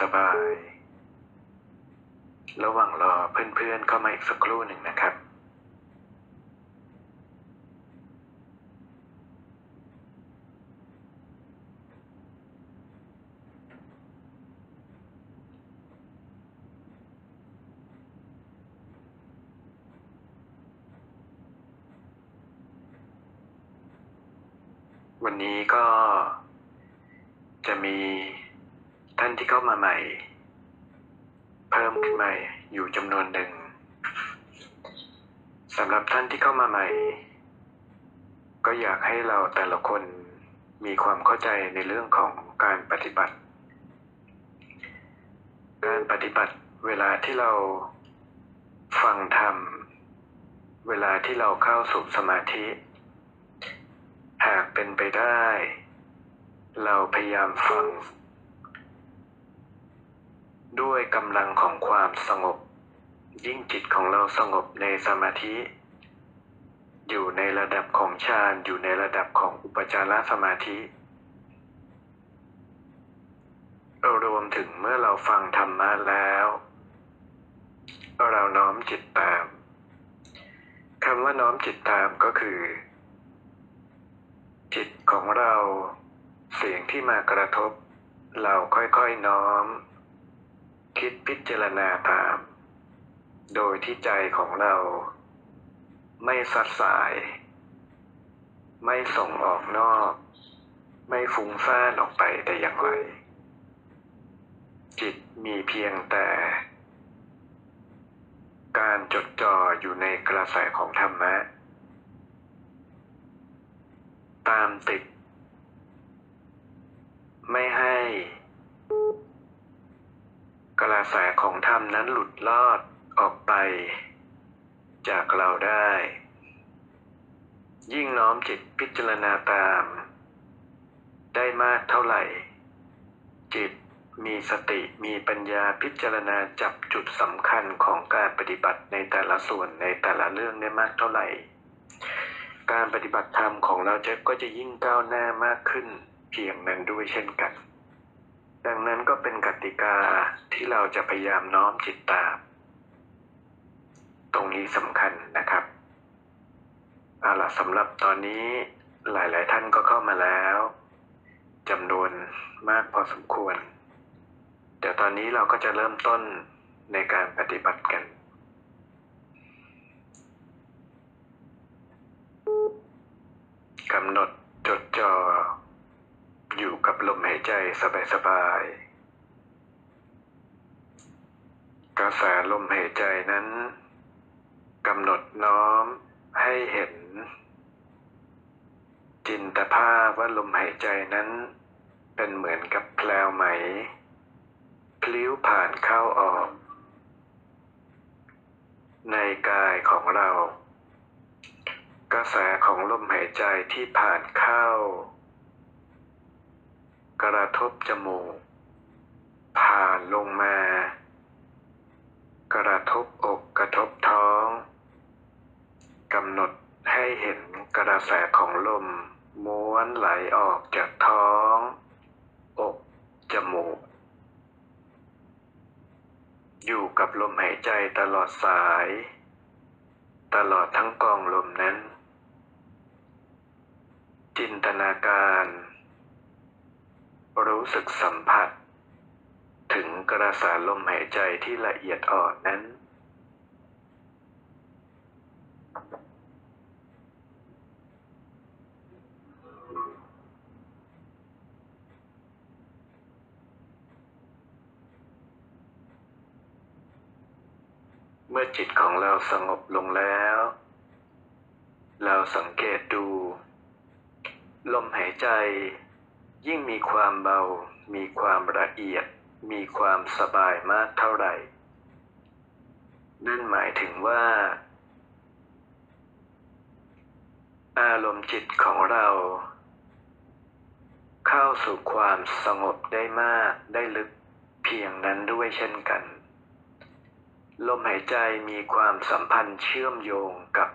สบายๆ ระหว่างรอเพื่อนๆเข้ามาอีกสักครู่หนึ่งนะครับ วันนี้ก็จะมีท่านที่เข้ามาใหม่ เพิ่มขึ้นมาอยู่จำนวนหนึ่งสำหรับท่านที่เข้ามาใหม่ ก็อยากให้เรา แต่ละคนมีความเข้าใจในเรื่องของการปฏิบัติ การปฏิบัติเวลาที่เราฟังธรรม เวลาที่เราเข้าสู่สมาธิ หากเป็นไปได้ เราพยายามฟัง ด้วยกำลังของความสงบ ยิ่งจิตของเราสงบในสมาธิ อยู่ในระดับของฌานอยู่ในระดับของอุปจารสมาธิ รวมถึงเมื่อเราฟังธรรมะแล้ว เราน้อมจิตตามคำว่าน้อมจิตตามก็คือ จิตของเราเสียงที่มากระทบ เราค่อยๆน้อม คิดพิจารณาตาม โดยที่ใจของเรา ไม่สัดสาย ไม่ส่งออกนอก ไม่ฟุ้งซ่านออกไปแต่อย่างไร จิตมีเพียงแต่ การจดจ่ออยู่ในกระแสของธรรมะ ตามติด ไม่ให้ กระแสของธรรมนั้นหลุดลอดออกไป จากเราได้ ยิ่งน้อมจิตพิจารณาตาม ได้มากเท่าไหร่ จิตมีสติมีปัญญาพิจารณาจับจุดสำคัญของการปฏิบัติในแต่ละส่วนในแต่ละเรื่องได้มากเท่าไหร่ การปฏิบัติธรรมของเราจะก็จะยิ่งก้าวหน้ามากขึ้นเพียงนั้นด้วยเช่นกัน ดังนั้นก็เป็นกติกาที่เราจะพยายามน้อมจิตตาม ตรงนี้สำคัญนะครับเอาล่ะสำหรับตอนนี้หลายๆท่านก็เข้ามาแล้วจำนวนมากพอสมควร เดี๋ยวตอนนี้เราก็จะเริ่มต้นในการปฏิบัติกัน กำหนดจดจ่ออยู่กับลมหายใจสบายๆกระแสลมหายใจนั้น กำหนดน้อมให้เห็น จินตภาพว่าลมหายใจนั้น เป็นเหมือนกับแพลวไหม พลิ้วผ่านเข้าออก ในกายของเรา กระแสของลมหายใจที่ผ่านเข้า กระทบจมูก ผ่านลงมา กระทบอก กระทบท้อง กำหนดให้เห็นกระแสของลม ม้วนไหลออกจากท้อง อก จมูก อยู่กับลมหายใจตลอดสาย ตลอดทั้งกองลมนั้น จินตนาการ รู้สึกสัมผัส ถึงกระแสลมหายใจที่ละเอียดอ่อนนั้น มื่อจิตของเราสงบลงแล้ว เราสังเกตดู ลมหายใจ ยิ่งมีความเบา มีความละเอียด มีความสบายมากเท่าไหร่ นั่นหมายถึงว่า อารมณ์จิตของเรา เข้าสู่ความสงบได้มากได้ลึกเพียงนั้นด้วยเช่นกัน ลมหายใจมีความสัมพันธ์เชื่อมโยงกับ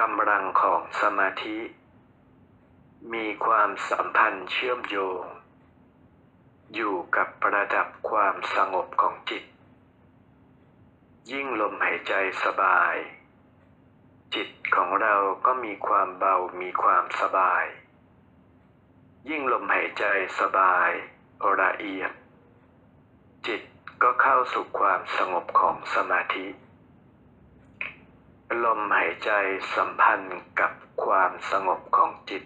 กำลังของสมาธิ มีความสัมพันธ์เชื่อมโยง อยู่กับระดับความสงบของจิต ยิ่งลมหายใจสบาย จิตของเราก็มีความเบามีความสบาย ยิ่งลมหายใจสบายละเอียด จิต ก็เข้าสู่ความสงบของสมาธิ ลมหายใจสัมพันธ์กับความสงบของจิต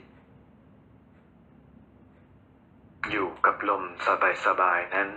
อยู่กับลมสบายๆนั้น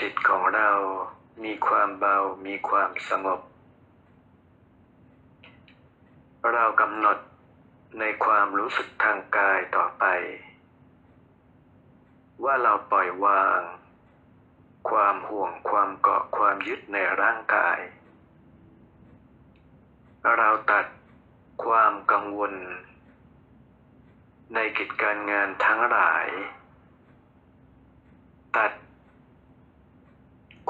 จิตของเรามีความเบา มีความสงบ เรากำหนดในความรู้สึกทางกายต่อไป ว่าเราปล่อยวาง ความห่วงความเกาะความยึดในร่างกาย เราตัดความกังวล ในกิจการงานทั้งหลาย ตัด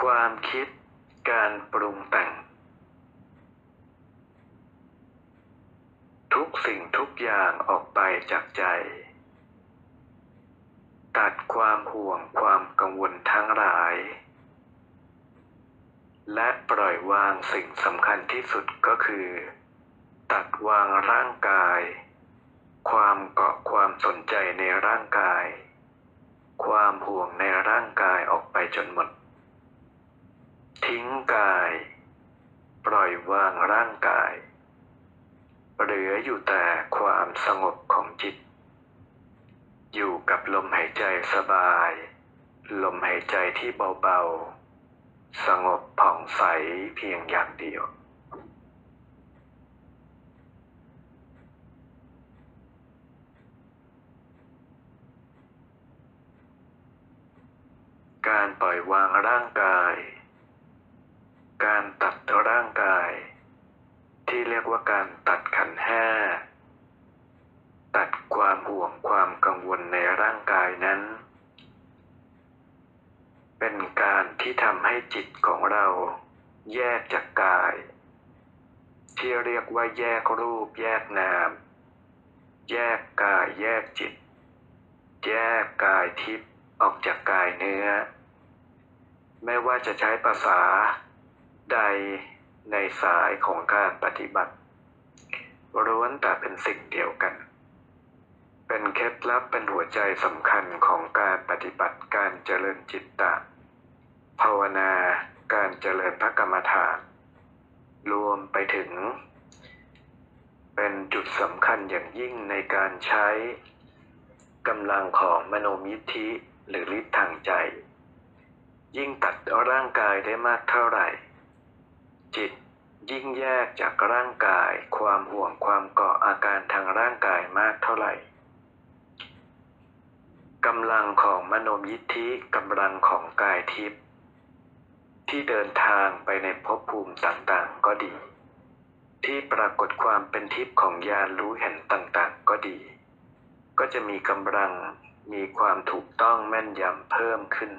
ความคิดการปรุงแต่ง ทุกสิ่งทุกอย่างออกไปจากใจ ตัดความห่วงความกังวลทั้งหลาย และปล่อยวางสิ่งสำคัญที่สุดก็คือ ตัดวางร่างกาย ความเกาะความสนใจในร่างกาย ความห่วงในร่างกายออกไปจนหมด ทิ้งกาย ปล่อยวางร่างกาย เหลืออยู่แต่ความสงบของจิต อยู่กับลมหายใจสบาย ลมหายใจที่เบาๆ สงบผ่องใสเพียงอย่างเดียวการปล่อยวางร่างกาย การตัดร่างกาย ที่เรียกว่าการตัดขันห้า ตัดความห่วงความกังวลในร่างกายนั้น เป็นการที่ทำให้จิตของเราแยกจากกาย ที่เรียกว่าแยกรูปแยกนาม แยกกายแยกจิต แยกกายทิพย์ออกจากกายเนื้อ ไม่ว่าจะใช้ภาษา ใดในสายของการปฏิบัติล้วนแต่เป็นสิ่งเดียวกัน เป็นเคล็ดลับเป็นหัวใจสำคัญของการปฏิบัติการเจริญจิตตะ ภาวนาการเจริญพระกรรมฐาน รวมไปถึง เป็นจุดสำคัญอย่างยิ่งในการใช้กำลังของมโนมิทธิหรือฤทธิ์ทางใจ ยิ่งตัดร่างกายได้มากเท่าไหร่ จิต ยิ่งแยกจากร่างกาย ความห่วงความเกาะอาการทางร่างกายมากเท่าไหร่กำลังของมโนมิทธิกำลังของกายทิพย์ที่เดินทางไปในภพภูมิต่างๆ ก็ดี ที่ปรากฏความเป็นทิพย์ของญาณรู้เห็นต่างๆ ก็ดี ก็จะมีกำลังมีความถูกต้องแม่นยำเพิ่มขึ้น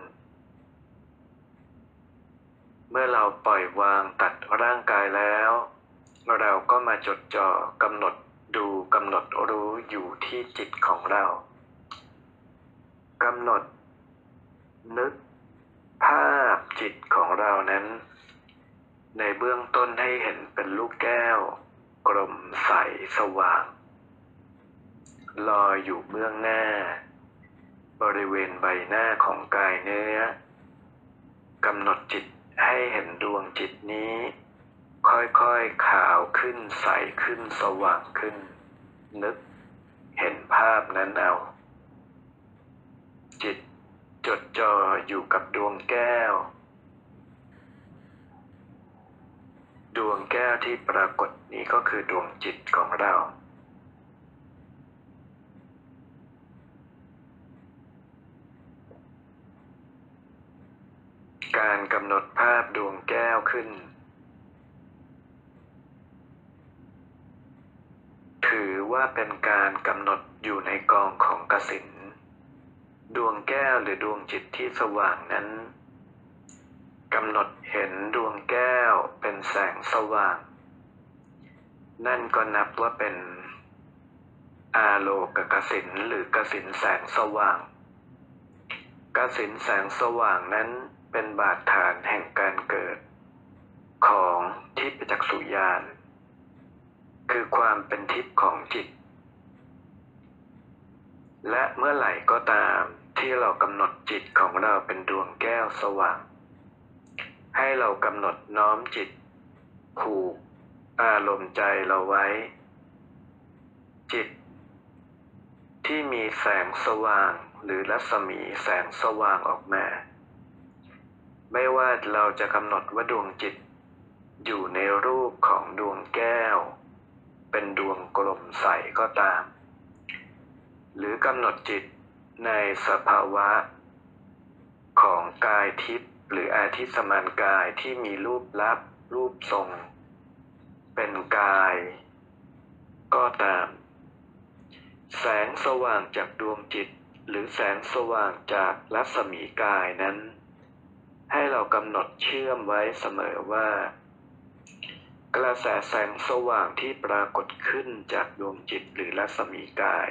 เมื่อเราปล่อยวางตัดร่างกายแล้ว เราก็มาจดจ่อกำหนดดูกำหนดรู้อยู่ที่จิตของเรากำหนด นึก ภาพจิตของเรานั้น ในเบื้องต้นให้เห็นเป็นลูกแก้ว กลมใสสว่าง ลอยอยู่เบื้องหน้า บริเวณใบหน้าของกายเนื้อกำหนดจิต ให้เห็นดวงจิตนี้ ค่อยๆขาวขึ้นใสขึ้นสว่างขึ้น นึกเห็นภาพนั้นเอา จิตจดจ่ออยู่กับดวงแก้ว ดวงแก้วที่ปรากฏนี้ก็คือดวงจิตของเรา การกำหนดภาพดวงแก้วขึ้น ถือว่าเป็นการกำหนดอยู่ในกองของกสินดวงแก้วหรือดวงจิตที่สว่างนั้นกำหนดเห็นดวงแก้วเป็นแสงสว่าง นั่นก็นับว่าเป็น อาโลกกสินหรือกสินแสงสว่างกสินแสงสว่างนั้น เป็นบาดฐานแห่งการเกิด ของทิพยจักษุญาณ คือความเป็นทิพย์ของจิต และเมื่อไหร่ก็ตามที่เรากำหนดจิตของเราเป็นดวงแก้วสว่าง ให้เรากำหนดน้อมจิต ผูก อารมณ์ใจเราไว้ จิต ที่มีแสงสว่างหรือรัศมีแสงสว่างออกมา ไม่ว่าเราจะกำหนดว่าดวงจิต อยู่ในรูปของดวงแก้ว เป็นดวงกลมใสก็ตาม หรือกำหนดจิตในสภาวะ ของกายทิพย์หรืออาทิสมานกายที่มีรูปลับรูปทรง เป็นกาย ก็ตาม แสงสว่างจากดวงจิต หรือแสงสว่างจากรัศมีกายนั้น ให้เรากำหนดเชื่อมไว้เสมอว่า กระแสแสงสว่างที่ปรากฏขึ้นจากดวงจิตหรือรัศมีกาย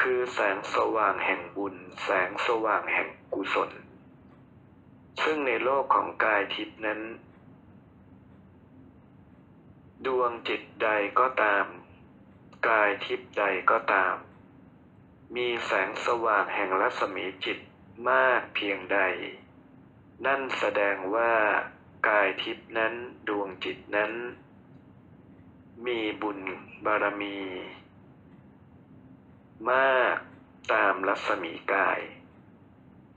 คือแสงสว่างแห่งบุญ แสงสว่างแห่งกุศล ซึ่งในโลกของกายทิพย์นั้น ดวงจิตใดก็ตาม กายทิพย์ใดก็ตาม มีแสงสว่างแห่งรัศมีจิตมากเพียงใด นั่นแสดงว่ากายทิพนั้นดวงจิตนั้น มีบุญบารมี มากตามรัศมีกาย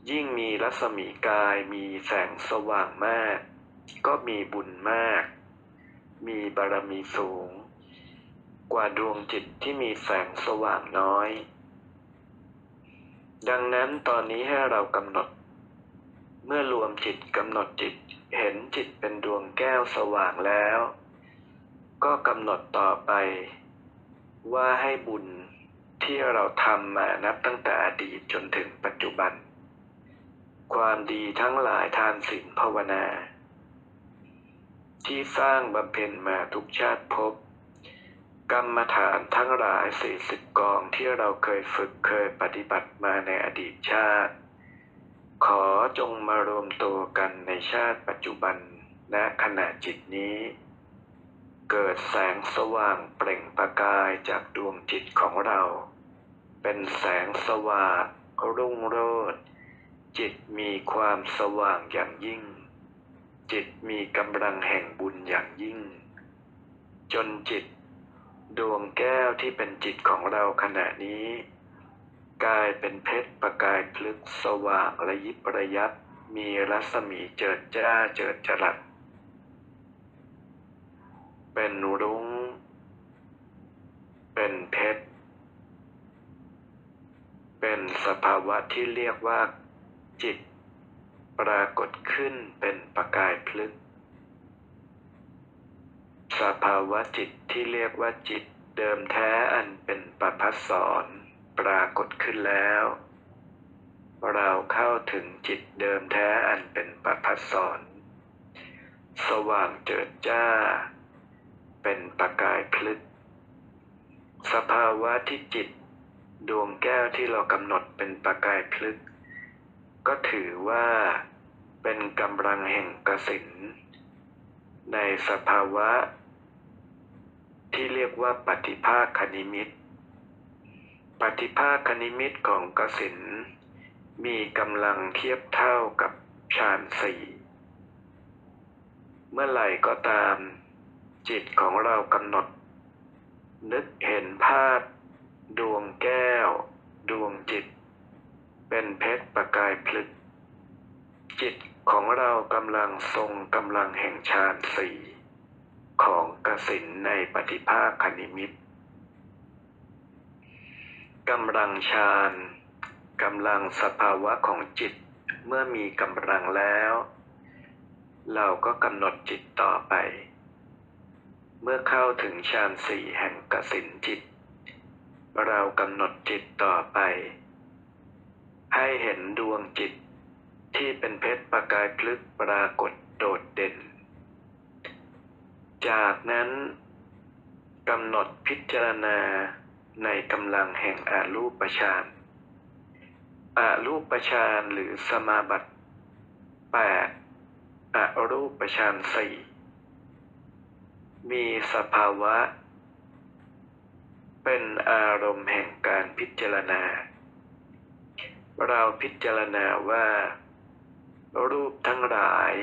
ยิ่งมีรัศมีกายมีแสงสว่างมาก ก็มีบุญมาก มีบารมีสูง กว่าดวงจิตที่มีแสงสว่างน้อย ดังนั้นตอนนี้ให้เรากำหนด เมื่อรวมจิตกำหนดจิตเห็นจิตเป็นดวงแก้วสว่างแล้ว ก็กำหนดต่อไป ว่าให้บุญที่เราทำมานับตั้งแต่อดีตจนถึงปัจจุบัน ความดีทั้งหลายทานศีลภาวนา ที่สร้างบำเพ็ญมาทุกชาติภพกรรมฐานทั้งหลายสี่สิบกองที่เราเคยฝึกเคยปฏิบัติมาในอดีตชาติ ขอจงมารวมตัวกันในชาติปัจจุบันณขณะจิตนี้ เกิดแสงสว่างเปล่งประกายจากดวงจิตของเรา เป็นแสงสว่างรุ่งโรจน์จิตมีความสว่างอย่างยิ่ง จิตมีกำลังแห่งบุญอย่างยิ่ง จนจิต ดวงแก้วที่เป็นจิตของเราขณะนี้ กลายเป็นเพชรประกายพลึกสว่างระยิบระยับ มีรัศมีเจิดจ้าเจิดจรัส เป็นรุง้ง เป็นเพชร เป็นสภาวะที่เรียกว่า จิต ปรากฏขึ้นเป็นประกายพลึก สภาวะจิตที่เรียกว่าจิตเดิมแท้อันเป็นประพัสสอน ปรากฏขึ้นแล้ว เราเข้าถึงจิตเดิมแท้อันเป็นประพัสสอนสว่างเจิดจ้า เป็นประกายพลึกสภาวะที่จิต ดวงแก้วที่เรากำหนดเป็นประกายพลึกก็ถือว่าเป็นกำลังแห่งกสินในสภาวะ ที่เรียกว่าปฏิภาคคณิมิต ปฏิภาคนิมิตของกสินมีกำลังเทียบเท่ากับฌานสี่เมื่อไหร่ก็ตาม จิตของเรากำหนด นึกเห็นภาพ ดวงแก้ว ดวงจิต เป็นเพชรประกายพลึก จิตของเรากำลังทรงกำลังแห่งฌานสี่ของกสินในปฏิภาคนิมิต กำลังฌานกำลังสภาวะของจิต เมื่อมีกำลังแล้ว เราก็กำหนดจิตต่อไป เมื่อเข้าถึงฌานสี่แห่งกสินจิต เรากำหนดจิตต่อไป ให้เห็นดวงจิตที่เป็นเพชรประกายพลึกปรากฏโดดเด่น จากนั้นกำหนดพิจารณา ในกำลังแห่งอารูปฌานอารูปฌานหรือสมาบัติแปดอารูปฌานสี่มีสภาวะ เป็นอารมณ์แห่งการพิจารณา เราพิจารณาว่า รูปทั้งหลาย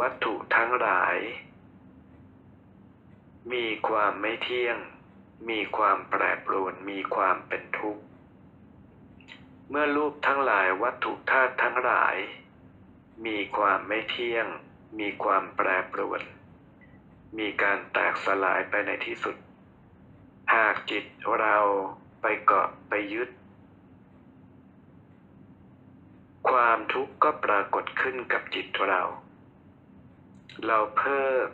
วัตถุทั้งหลาย มีความไม่เที่ยง มีความแปรปรวนมีความเป็นทุกข์ เมื่อรูปทั้งหลายวัตถุธาตุทั้งหลาย มีความไม่เที่ยง มีความแปรปรวน มีการแตกสลายไปในที่สุด หากจิตเราไปเกาะไปยึด ความทุกข์ก็ปรากฏขึ้นกับจิตเรา เราเพิ่ม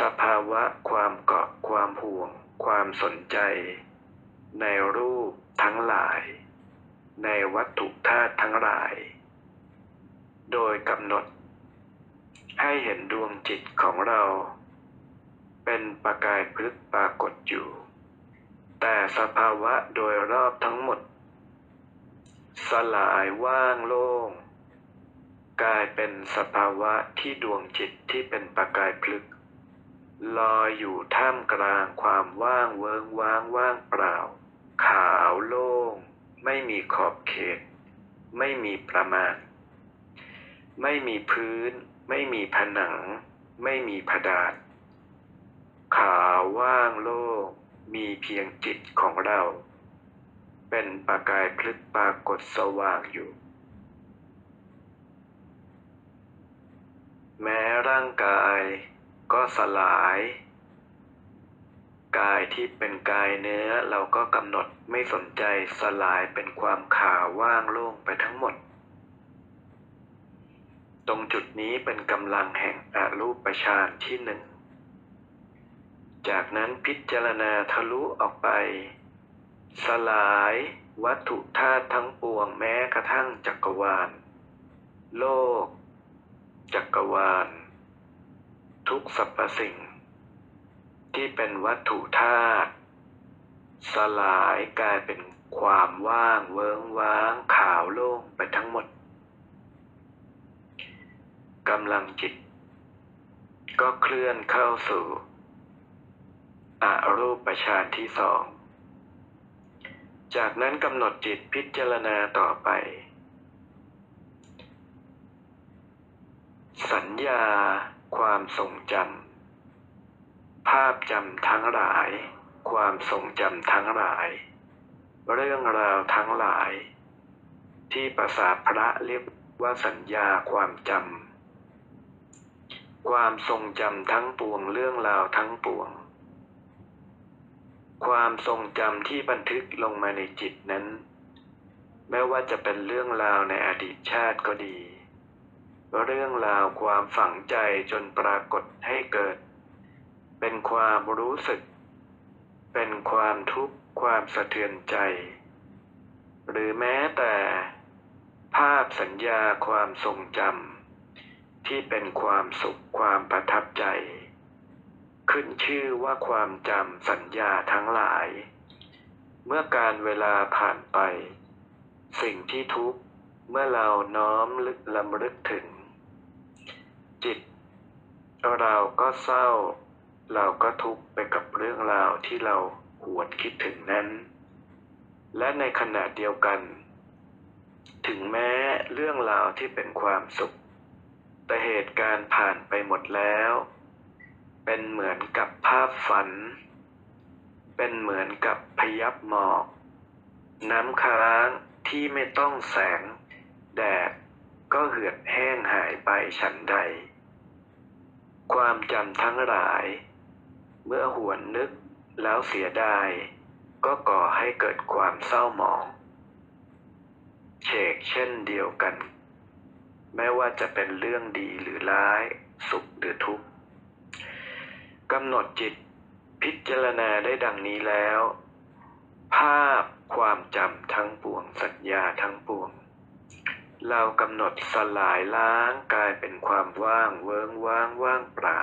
สภาวะความเกาะความห่วง ความสนใจในรูปทั้งหลาย ในวัตถุธาตุทั้งหลาย โดยกำหนด ให้เห็นดวงจิตของเรา เป็นประกายพลึกปรากฏอยู่ แต่สภาวะโดยรอบทั้งหมด สลายว่างโล่ง กลายเป็นสภาวะที่ดวงจิตที่เป็นประกายพลึก ลอยอยู่ท่ามกลางความว่างเวิงว้างว่างเปล่า ขาวโล่ง ไม่มีขอบเขต ไม่มีประมาณ ไม่มีพื้น ไม่มีผนัง ไม่มีผดานขาวว่างโล่ง มีเพียงจิตของเรา เป็นประกายพลึกปรากฏสว่างอยู่ แม้ร่างกาย ก็สลาย กายที่เป็นกายเนื้อเราก็กำหนดไม่สนใจสลายเป็นความขาวว่างโล่งไปทั้งหมด ตรงจุดนี้เป็นกำลังแห่งอรูปฌานที่หนึ่ง จากนั้นพิจารณาทะลุออกไป สลายวัตถุธาตุทั้งปวงแม้กระทั่งจักรวาล โลก จักรวาล ทุกสรรพสิ่ง ที่เป็นวัตถุธาตุสลายกลายเป็นความว่างเวิงว้างขาวโล่งไปทั้งหมดกำลังจิต ก็เคลื่อนเข้าสู่อรูปฌานที่สอง จากนั้นกำหนดจิตพิจารณาต่อไป สัญญา ความทรงจำ ภาพจำทั้งหลาย ความทรงจำทั้งหลาย เรื่องราวทั้งหลาย ที่ภาษาพระเรียกว่าสัญญาความจำ ความทรงจำทั้งปวงเรื่องราวทั้งปวง ความทรงจำที่บันทึกลงมาในจิตนั้น ไม่ว่าจะเป็นเรื่องราวในอดีตชาติก็ดี เรื่องราวความฝังใจจนปรากฏให้เกิด เป็นความรู้สึก เป็นความทุกข์ความสะเทือนใจ หรือแม้แต่ ภาพสัญญาความทรงจำที่เป็นความสุขความประทับใจ ขึ้นชื่อว่าความจำสัญญาทั้งหลาย เมื่อการเวลาผ่านไป สิ่งที่ทุกข์เมื่อเราน้อมลึกลำลึกถึง จิต เราก็เศร้า เราก็ทุกข์ไปกับเรื่องราวที่เราหวนคิดถึงนั้น และในขณะเดียวกัน ถึงแม้เรื่องราวที่เป็นความสุข แต่เหตุการณ์ผ่านไปหมดแล้ว เป็นเหมือนกับภาพฝัน เป็นเหมือนกับพยับหมอก น้ำค้างที่ไม่ต้องแสง แดด ก็เหือดแห้งหายไปฉันใด ความจำทั้งหลาย เมื่อหวนนึกแล้วเสียดาย ก็ก่อให้เกิดความเศร้าหมองเชกเช่นเดียวกัน แม้ว่าจะเป็นเรื่องดีหรือร้าย สุขหรือทุกข์กำหนดจิตพิจารณาได้ดังนี้แล้ว ภาพความจำทั้งปวงสัญญาทั้งปวง เรากำหนดสลายล้างกลายเป็นความว่างเวิงว่างว่างเปล่า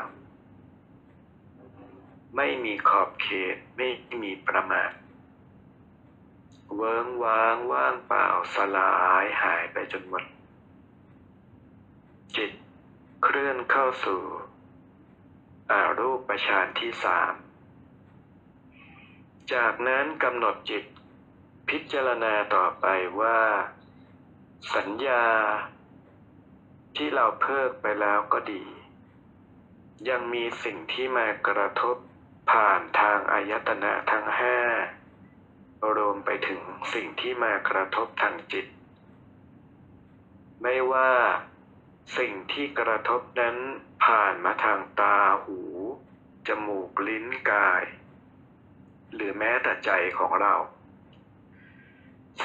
ไม่มีขอบเขตไม่มีประมาทเวิงว้างว่างเปล่าสลายหายไปจนหมด จิตเคลื่อนเข้าสู่อารูปฌานที่สามจากนั้นกำหนดจิตพิจารณาต่อไปว่า สัญญาที่เราเพิกไปแล้วก็ดี ยังมีสิ่งที่มากระทบผ่านทางอายตนะทั้งห้ารวมไปถึงสิ่งที่มากระทบทางจิต ไม่ว่าสิ่งที่กระทบนั้นผ่านมาทางตาหู จมูกลิ้นกาย หรือแม้แต่ใจของเรา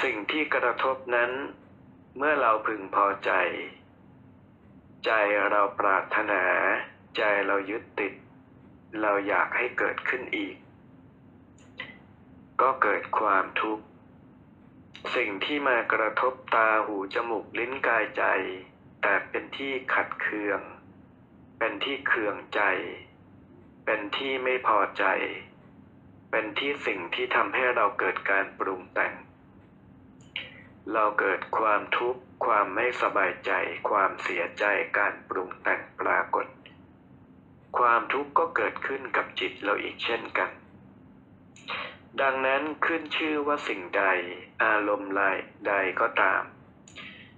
สิ่งที่กระทบนั้น เมื่อเราพึงพอใจ ใจเราปรารถนา ใจเรายึดติด เราอยากให้เกิดขึ้นอีก ก็เกิดความทุกข์ สิ่งที่มากระทบตาหูจมูกลิ้นกายใจ แต่เป็นที่ขัดเคือง เป็นที่เคืองใจ เป็นที่ไม่พอใจ เป็นที่สิ่งที่ทำให้เราเกิดการปรุงแต่ง เราเกิดความทุกข์ ความไม่สบายใจ ความเสียใจการปรุงแต่งปรากฏ ความทุกข์ก็เกิดขึ้นกับจิตเราอีกเช่นกัน ดังนั้นขึ้นชื่อว่าสิ่งใด อารมณ์ใดใดก็ตาม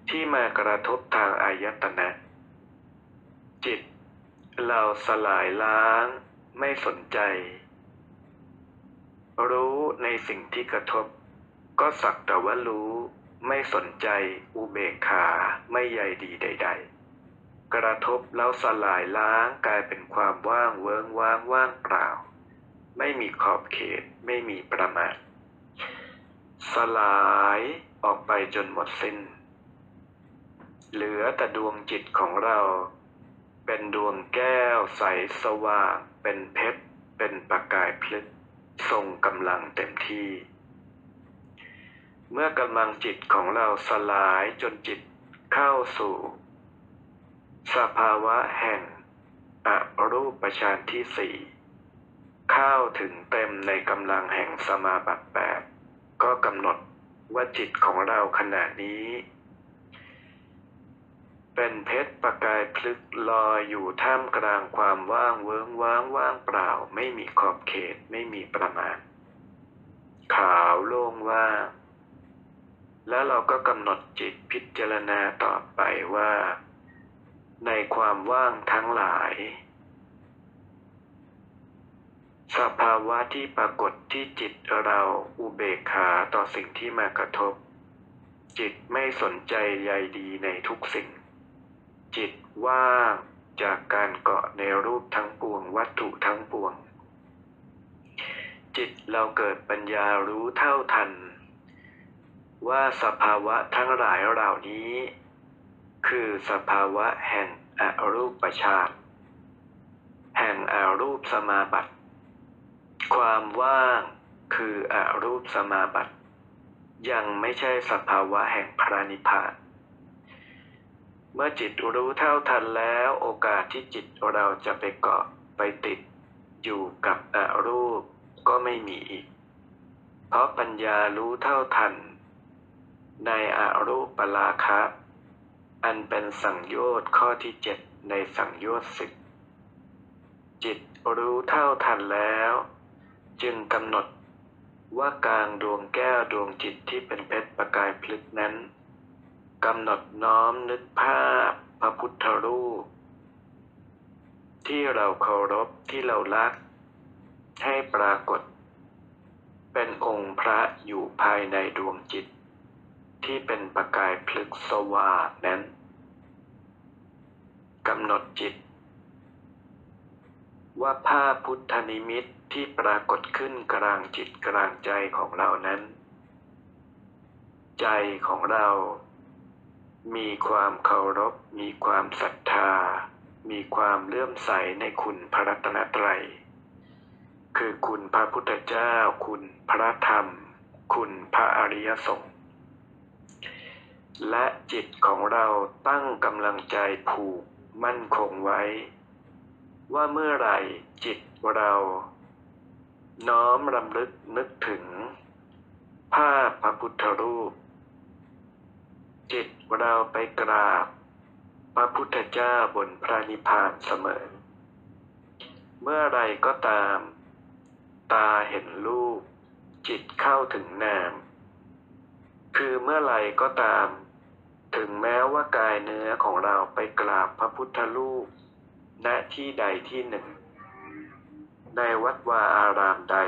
ที่มากระทบทางอายตนะ จิต เราสลายล้าง ไม่สนใจ รู้ในสิ่งที่กระทบ ก็สักแต่ว่ารู้ ไม่สนใจอุเบกขาไม่ใยดีใด ๆ กระทบแล้วสลายล้างกลายเป็นความว่างเวิงว่างว่างเปล่า ไม่มีขอบเขตไม่มีประมาทสลายออกไปจนหมดสิ้น เหลือแต่ดวงจิตของเรา เป็นดวงแก้วใสสว่าง เป็นเพชร เป็นประกายพลึกทรงกำลังเต็มที่ เมื่อกำลังจิตของเราสลายจนจิตเข้าสู่ สภาวะแห่งอรูปฌานที่สี่เข้าถึงเต็มในกำลังแห่งสมาบัติแปดก็กำหนดว่าจิตของเราขณะนี้ เป็นเพชรประกายพลึกลอยอยู่ท่ามกลางความว่างเวิ้งว้างว่างเปล่า ไม่มีขอบเขตไม่มีประมาณ ขาวโล่งว่าง แล้วเราก็กำหนดจิตพิจารณาต่อไปว่า ในความว่างทั้งหลาย สภาวะที่ปรากฏที่จิตเราอุเบกขาต่อสิ่งที่มากระทบ จิตไม่สนใจใยดีในทุกสิ่ง จิตว่างจากการเกาะในรูปทั้งปวงวัตถุทั้งปวง จิตเราเกิดปัญญารู้เท่าทัน ว่าสภาวะทั้งหลายเหล่านี้ คือสภาวะแห่งอรูปฌานแห่งอรูปสมาบัติ ความว่างคืออรูปสมาบัติ ยังไม่ใช่สภาวะแห่งพระนิพพานเมื่อจิตรู้เท่าทันแล้วโอกาสที่จิตเราจะไปเกาะไปติดอยู่กับอรูปก็ไม่มีอีก เพราะปัญญารู้เท่าทัน ในอรูปปราคะ อันเป็นสังโยชน์ข้อที่เจ็ดในสังโยชน์สิบจิตรู้เท่าทันแล้ว จึงกำหนดว่ากลางดวงแก้วดวงจิตที่เป็นเพชรประกายพลึกนั้นกำหนดน้อมนึกภาพพระพุทธรูป ที่เราเคารพที่เรารัก ให้ปรากฏ เป็นองค์พระอยู่ภายในดวงจิต ที่เป็นประกายพลึกสว่างนั้นกำหนดจิต ว่าภาพพุทธนิมิตที่ปรากฏขึ้นกลางจิตกลางใจของเรานั้น ใจของเรา มีความเคารพ มีความศรัทธา มีความเลื่อมใสในคุณพระรัตนตรัย คือคุณพระพุทธเจ้า คุณพระธรรม คุณพระอริยสงฆ์ และจิตของเราตั้งกำลังใจผูกมั่นคงไว้ ว่าเมื่อไหร่จิตเรา น้อมรำลึกนึกถึง ภาพพระพุทธรูป จิตเราไปกราบ พระพุทธเจ้าบนพระนิพพานเสมอ เมื่อไรก็ตาม ตาเห็นรูป จิตเข้าถึงนาม เมื่อไรก็ตาม ถึงแม้ว่ากายเนื้อของเราไปกราบพระพุทธรูปณที่ใดที่หนึ่ง ในวัดวาอารามใด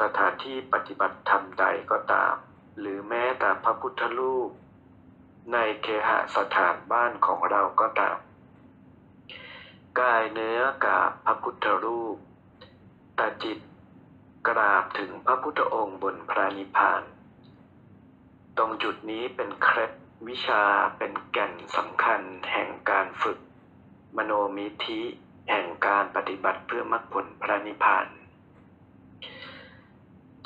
สถานที่ปฏิบัติธรรมใดก็ตาม หรือแม้แต่พระพุทธรูป ในเคหสถานบ้านของเราก็ตาม กายเนื้อกราบพระพุทธรูปแต่จิตกราบถึงพระพุทธองค์บนพระนิพพาน ตรงจุดนี้เป็นเคล็ดวิชาเป็นแก่นสำคัญแห่งการฝึก มโนมิธิแห่งการปฏิบัติเพื่อมรรคผลพระนิพพาน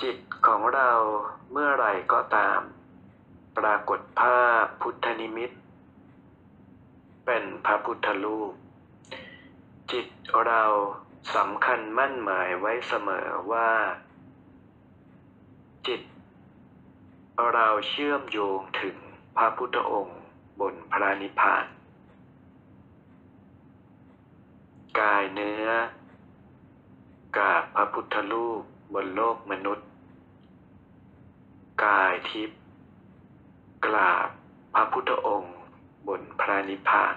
จิตของเราเมื่อไรก็ตาม ปรากฏภาพพุทธนิมิต เป็นพระพุทธรูป จิตเราสำคัญมั่นหมายไว้เสมอว่า จิต เราเชื่อมโยงถึงพระพุทธองค์บนพระนิพพาน กายเนื้อกราบพระพุทธรูปบนโลกมนุษย์ กายทิพย์กราบพระพุทธองค์บนพระนิพพาน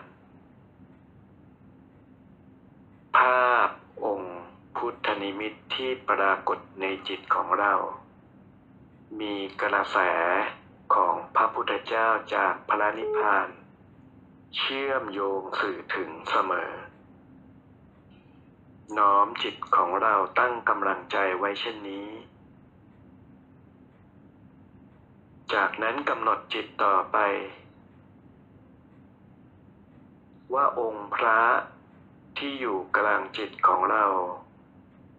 ภาพองค์พุทธนิมิตที่ปรากฏในจิตของเรา มีกระแสของพระพุทธเจ้าจากพระนิพพาน เชื่อมโยงสื่อถึงเสมอ น้อมจิตของเราตั้งกำลังใจไว้เช่นนี้ จากนั้นกำหนดจิตต่อไป ว่าองค์พระที่อยู่กลางจิตของเรา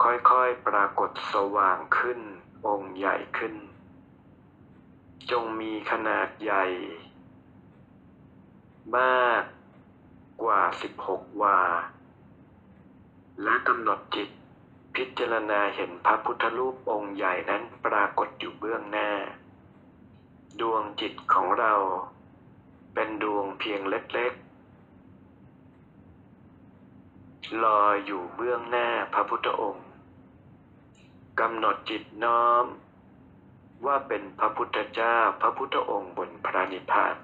ค่อยๆปรากฏสว่างขึ้นองค์ใหญ่ขึ้น จงมีขนาดใหญ่ มากกว่าสิบหกวา และกำหนดจิต พิจารณาเห็นพระพุทธรูปองค์ใหญ่นั้นปรากฏอยู่เบื้องหน้า ดวงจิตของเรา เป็นดวงเพียงเล็กๆ ลอยอยู่เบื้องหน้าพระพุทธองค์ กำหนดจิตน้อม ว่าเป็นพระพุทธเจ้าพระพุทธองค์บนพระนิพพาน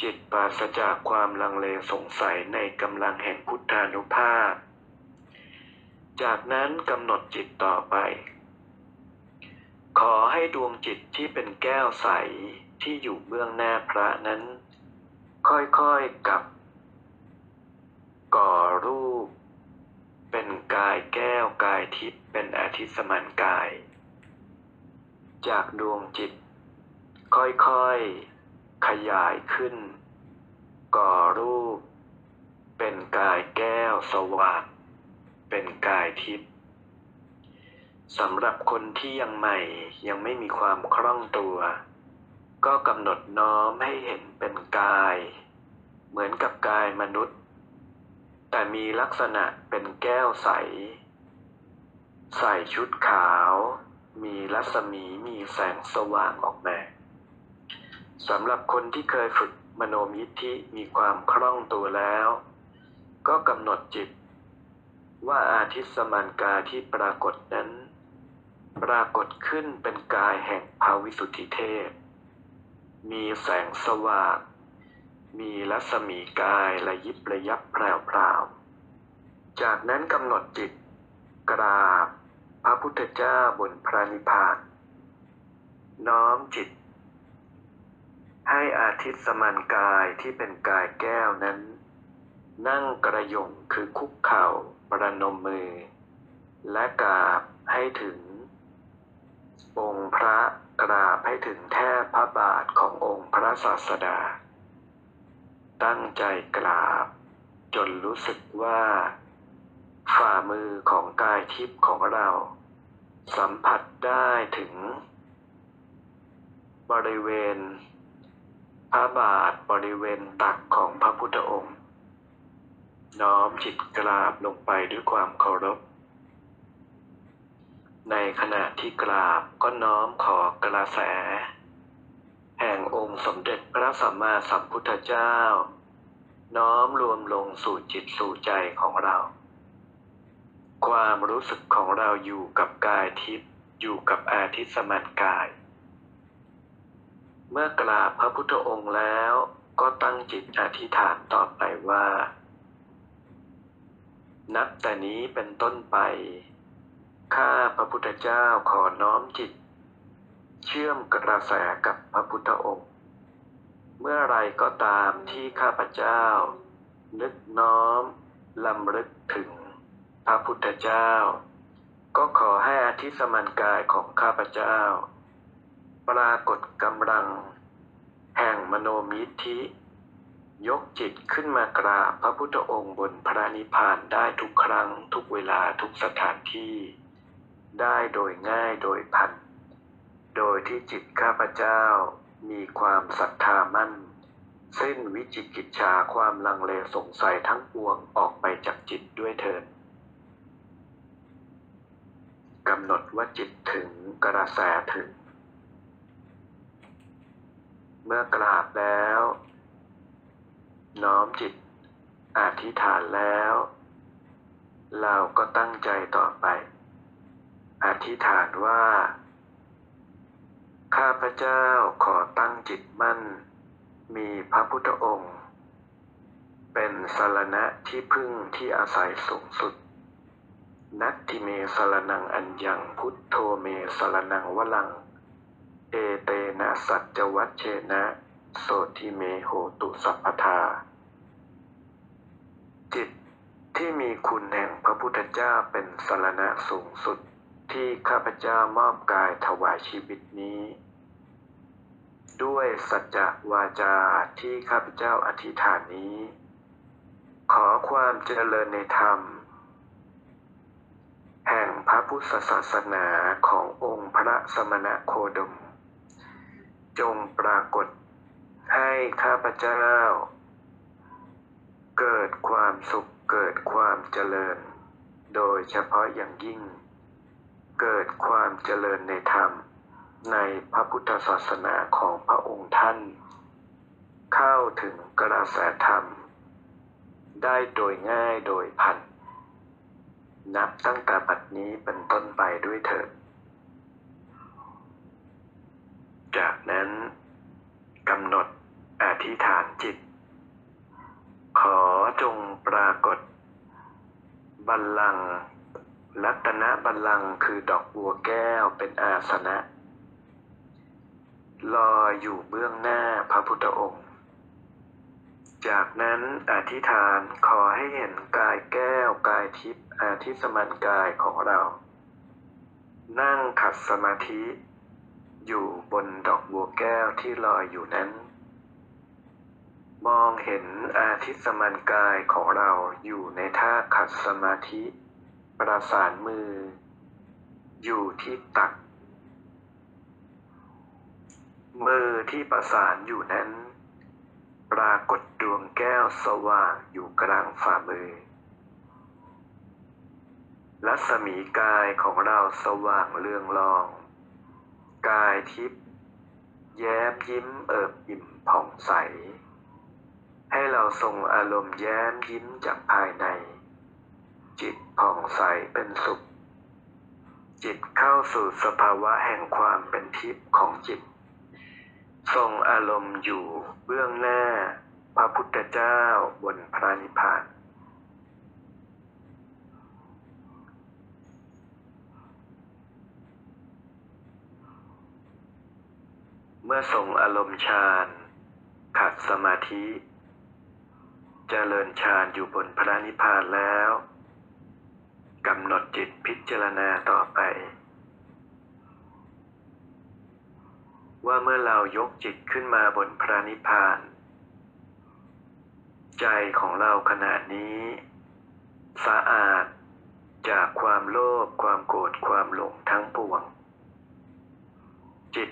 จิตปราศจากความลังเลสงสัยในกำลังแห่งพุทธานุภาพ จากนั้นกำหนดจิตต่อไป ขอให้ดวงจิตที่เป็นแก้วใสที่อยู่เบื้องหน้าพระนั้น ค่อยๆกับ ก่อรูป เป็นกายแก้วกายทิพย์เป็นอาทิตสมันกาย จากดวงจิต ค่อยๆ ขยายขึ้น ก่อรูป เป็นกายแก้วสว่างเป็นกายทิพย์สำหรับคนที่ยังใหม่ยังไม่มีความคล่องตัว ก็กำหนดน้อมให้เห็นเป็นกาย เหมือนกับกายมนุษย์ แต่มีลักษณะเป็นแก้วใส ใส่ชุดขาว มีรัศมีมีแสงสว่างออกมาสำหรับคนที่เคยฝึกมโนมิธิมีความคล่องตัวแล้ว ก็กำหนดจิต ว่าอาทิตสมานกาที่ปรากฏนั้น ปรากฏขึ้นเป็นกายแห่งภาวิสุทธิเทพ มีแสงสว่าง มีรัศมีกายระยิบระยับแพรวๆจากนั้นกำหนดจิต กราบ พระพุทธเจ้าบนพระนิพพาน น้อมจิต ให้อาทิตย์สมานกายที่เป็นกายแก้วนั้น นั่งกระยงคือคุกเข่าประนมมือ และกราบให้ถึง องค์พระกราบให้ถึงแทบพระบาทขององค์พระศาสดา ตั้งใจกราบ จนรู้สึกว่า ฝ่ามือของกายทิพย์ของเรา สัมผัสได้ถึง บริเวณ พระบาทบริเวณตักของพระพุทธองค์ น้อมจิตกราบลงไปด้วยความเคารพ ในขณะที่กราบก็น้อมขอกระแส แห่งองค์สมเด็จพระสัมมาสัมพุทธเจ้า น้อมรวมลงสู่จิตสู่ใจของเรา ความรู้สึกของเราอยู่กับกายทิพย์อยู่กับอาทิตย์สมานกาย เมื่อกราบพระพุทธองค์แล้วก็ตั้งจิตอธิษฐานต่อไปว่า นับแต่นี้เป็นต้นไป ข้าพระพุทธเจ้าขอน้อมจิต เชื่อมกระแสกับพระพุทธองค์ เมื่อไรก็ตามที่ข้าพเจ้า นึกน้อมลำลึกถึง พระพุทธเจ้า ก็ขอให้อาทิสมานกายของข้าพเจ้า ปรากฏกำลัง แห่งมโนมิธิ ยกจิตขึ้นมากราบพระพุทธองค์บนพระนิพพานได้ทุกครั้งทุกเวลาทุกสถานที่ ได้โดยง่ายโดยพัน โดยที่จิตข้าพเจ้ามีความศรัทธามั่นสิ้นวิจิกิจฉาความลังเลสงสัยทั้งปวงออกไปจากจิตด้วยเถิด กำหนดว่าจิตถึงกระแสถึง เมื่อกราบแล้ว น้อมจิตอธิษฐานแล้ว เราก็ตั้งใจต่อไป อธิษฐานว่า ข้าพเจ้าขอตั้งจิตมั่น มีพระพุทธองค์ เป็นสารณะที่พึ่งที่อาศัยสูงสุด นัตติเมสารนังอัญญังพุทโธเมสารนังวลัง เอเตนะสัจวัชเชนะ โสทิเมโหตุสัพพทา จิตที่มีคุณแห่งพระพุทธเจ้าเป็นสารณะสูงสุดที่ข้าพเจ้ามอบกายถวายชีวิตนี้ ด้วยสัจวาจาที่ข้าพเจ้าอธิษฐานนี้ ขอความเจริญในธรรม แห่งพระพุทธศาสนาขององค์พระสมณโคดม จงปรากฏให้ข้าพเจ้า เกิดความสุขเกิดความเจริญ โดยเฉพาะอย่างยิ่ง เกิดความเจริญในธรรม ในพระพุทธศาสนาของพระองค์ท่าน เข้าถึงกระแสธรรม ได้โดยง่ายโดยพัน นับตั้งแต่บัดนี้เป็นต้นไปด้วยเถิด จากนั้นกำหนดอธิษฐานจิต ขอจงปรากฏ บัลลังก์รัตนบัลลังก์คือดอกบัวแก้วเป็นอาสนะ ลอยอยู่เบื้องหน้าพระพุทธองค์ จากนั้นอธิษฐานขอให้เห็นกายแก้วกายทิพย์อาทิตย์สมานกายของเรา นั่งขัดสมาธิ อยู่บนดอกบัวแก้วที่ลอยอยู่นั้น มองเห็นอาทิตย์สมานกายของเราอยู่ในท่าขัดสมาธิ ประสานมือ อยู่ที่ตัก มือที่ประสานอยู่นั้น ปรากฏดวงแก้วสว่างอยู่กลางฝ่ามือ รัศมีกายของเราสว่างเรืองรอง กายทิพย์แย้มยิ้มเอิบอิ่มผ่องใส ให้เราทรงอารมณ์แย้มยิ้มจากภายใน จิตผ่องใสเป็นสุข จิตเข้าสู่สภาวะแห่งความเป็นทิพย์ของจิต ทรงอารมณ์อยู่เบื้องหน้า พระพุทธเจ้าบนพระนิพพานเมื่อทรงอารมณ์ฌานขัดสมาธิเจริญฌานอยู่บนพระนิพพานแล้ว กำหนดจิตพิจารณาต่อไป ว่าเมื่อเรายกจิตขึ้นมาบนพระนิพพาน ใจของเราขณะนี้สะอาดจากความโลภความโกรธความหลงทั้งปวง จิต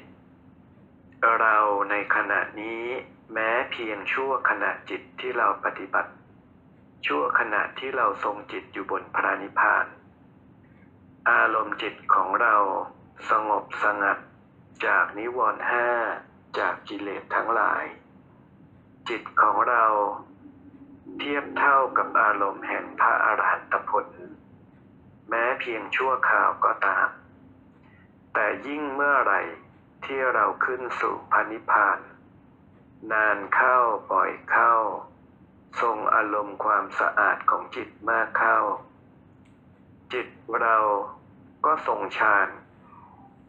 เราในขณะนี้แม้เพียงชั่วขณะจิตที่เราปฏิบัติ ชั่วขณะที่เราทรงจิตอยู่บนพระนิพพาน อารมณ์จิตของเราสงบสงัด จากนิวรณ์ห้าจากกิเลสทั้งหลาย จิตของเราเทียบเท่ากับอารมณ์แห่งพระอรหันตผล แม้เพียงชั่วข่าวก็ตาม แต่ยิ่งเมื่อไหร่ที่เราขึ้นสู่พระนิพาน นานเข้าบ่อยเข้า ทรงอารมณ์ความสะอาดของจิตมากเข้า จิตเราก็ทรงฌาน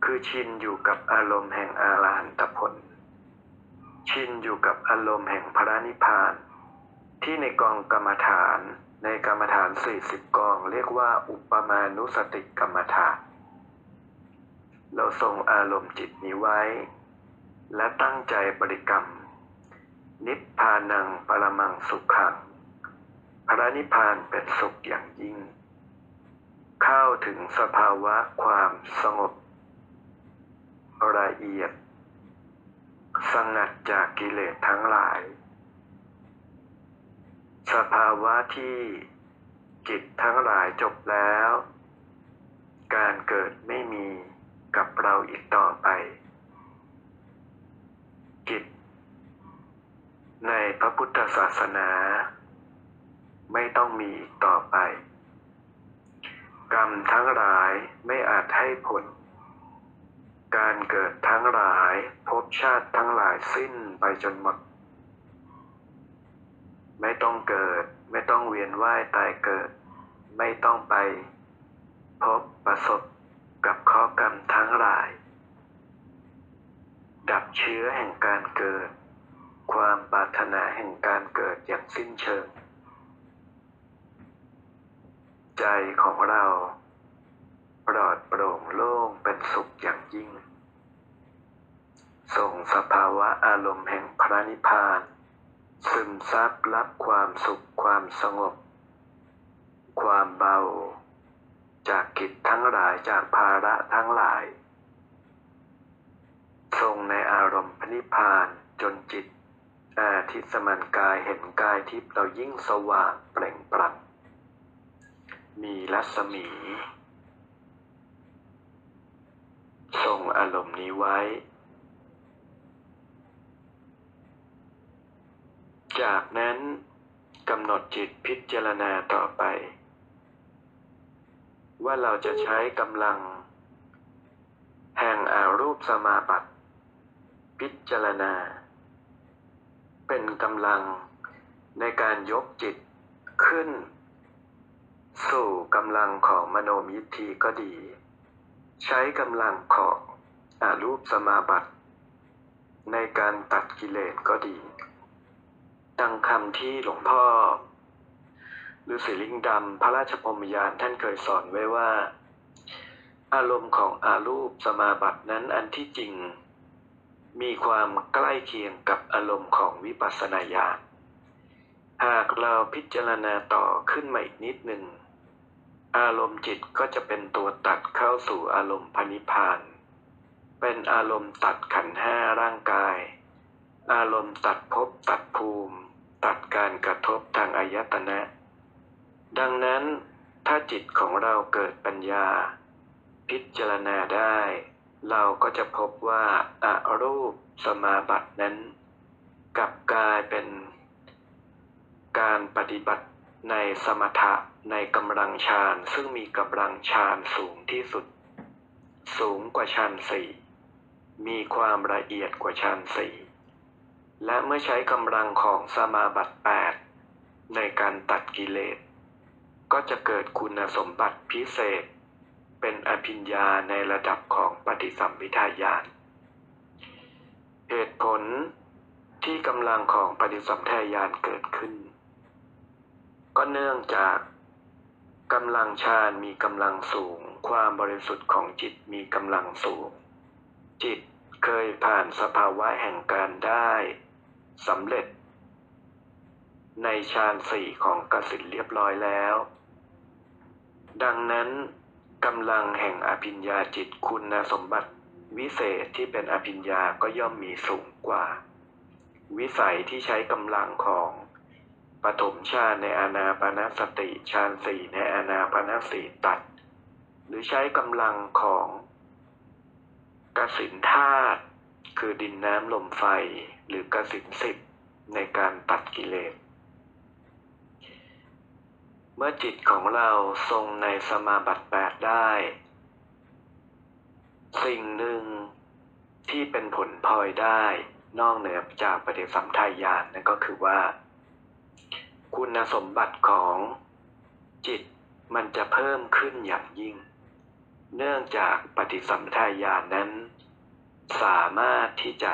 คือชินอยู่กับอารมณ์แห่งอาลหันตผล ชินอยู่กับอารมณ์แห่งพระนิพพาน ที่ในกองกรรมฐานในกรรมฐาน 40 กอง เรียกว่า อุปมานุสติกรรมฐาน เราทรงอารมณ์จิตนี้ไว้ และตั้งใจบริกรรม นิพพานังปรมังสุขขัง พระนิพพานเป็นสุขอย่างยิ่ง เข้าถึงสภาวะความสงบ ละเอียด สงัดจากกิเลสทั้งหลาย สภาวะที่จิตทั้งหลายจบแล้ว การเกิดไม่มีกับเราอีกต่อไป จิต ในพระพุทธศาสนา ไม่ต้องมีอีกต่อไป กรรมทั้งหลายไม่อาจให้ผล การเกิดทั้งหลายภพชาติทั้งหลายสิ้นไปจนหมด ไม่ต้องเกิด ไม่ต้องเวียนว่ายตายเกิด ไม่ต้องไป พบประสบกับข้อกรรมทั้งหลาย ดับเชื้อแห่งการเกิด ความปรารถนาแห่งการเกิดอย่างสิ้นเชิง ใจของเรา ปลอดโปร่งโล่งเป็นสุขอย่างยิ่ง ส่งสภาวะอารมณ์แห่งพระนิพพาน ซึมซับรับความสุขความสงบ ความเบา จากกิจทั้งหลายจากภาระทั้งหลาย ทรงในอารมณ์พระนิพพานจนจิตอาทิสมันกายเห็นกายทิพย์เรายิ่งสว่างเปล่งปลั่งมีรัศมี ทรงอารมณ์นี้ไว้ จากนั้นกำหนดจิตพิจารณาต่อไป ว่าเราจะใช้กำลัง แห่งอารูปสมาบัติ พิจารณา เป็นกำลังในการยกจิตขึ้น สู่กำลังของมโนมยิทธิก็ดี ใช้กำลังของอารูปสมาบัติ ในการตัดกิเลสก็ดี ดังคำที่หลวงพ่อฤาษีลิงดำพระราชพรมยานท่านเคยสอนไว้ว่า อารมณ์ของอารูปสมาบัตินั้นอันที่จริง มีความใกล้เคียงกับอารมณ์ของวิปัสสนาญาณหากเราพิจารณาต่อขึ้นมาอีกนิดหนึ่ง อารมณ์จิตก็จะเป็นตัวตัดเข้าสู่อารมณ์พนิพาน เป็นอารมณ์ตัดขันห้าร่างกาย อารมณ์ตัดภพตัดภูมิ ตัดการกระทบทางอายตนะ ดังนั้นถ้าจิตของเราเกิดปัญญา พิจารณาได้ เราก็จะพบว่าอารูปสมาบัตินั้น กลับกลายเป็นการปฏิบัติ ในสมถะในกำลังฌานซึ่งมีกำลังฌานสูงที่สุด สูงกว่าฌานสี่มีความละเอียดกว่าฌานสี่และเมื่อใช้กำลังของสมาบัติแปดในการตัดกิเลส ก็จะเกิดคุณสมบัติพิเศษ เป็นอภิญญาในระดับของปฏิสัมพิทาญาณเหตุผลที่กำลังของปฏิสัมพิทาญาณเกิดขึ้น ก็เนื่องจากกำลังฌานมีกำลังสูง ความบริสุทธิ์ของจิตมีกำลังสูง จิตเคยผ่านสภาวะแห่งการได้สำเร็จ ในฌานสี่ของกสินเรียบร้อยแล้ว ดังนั้นกำลังแห่งอภิญญาจิตคุณสมบัติ วิเศษที่เป็นอภิญญาก็ย่อมมีสูงกว่า วิสัยที่ใช้กำลังของ ปฐมฌานในอานาปานสติฌานสี่ในอานาปานสติตัด หรือใช้กำลังของกสินธาตุคือดินน้ำลมไฟหรือกสินสิบในการตัดกิเลส เมื่อจิตของเราทรงในสมาบัติแปดได้ สิ่งหนึ่งที่เป็นผลพลอยได้นอกเหนือจากปฏิสัมทายานนั่นก็คือว่า คุณสมบัติของจิตมันจะเพิ่มขึ้นอย่างยิ่ง เนื่องจากปฏิสัมทายานนั้น สามารถที่จะ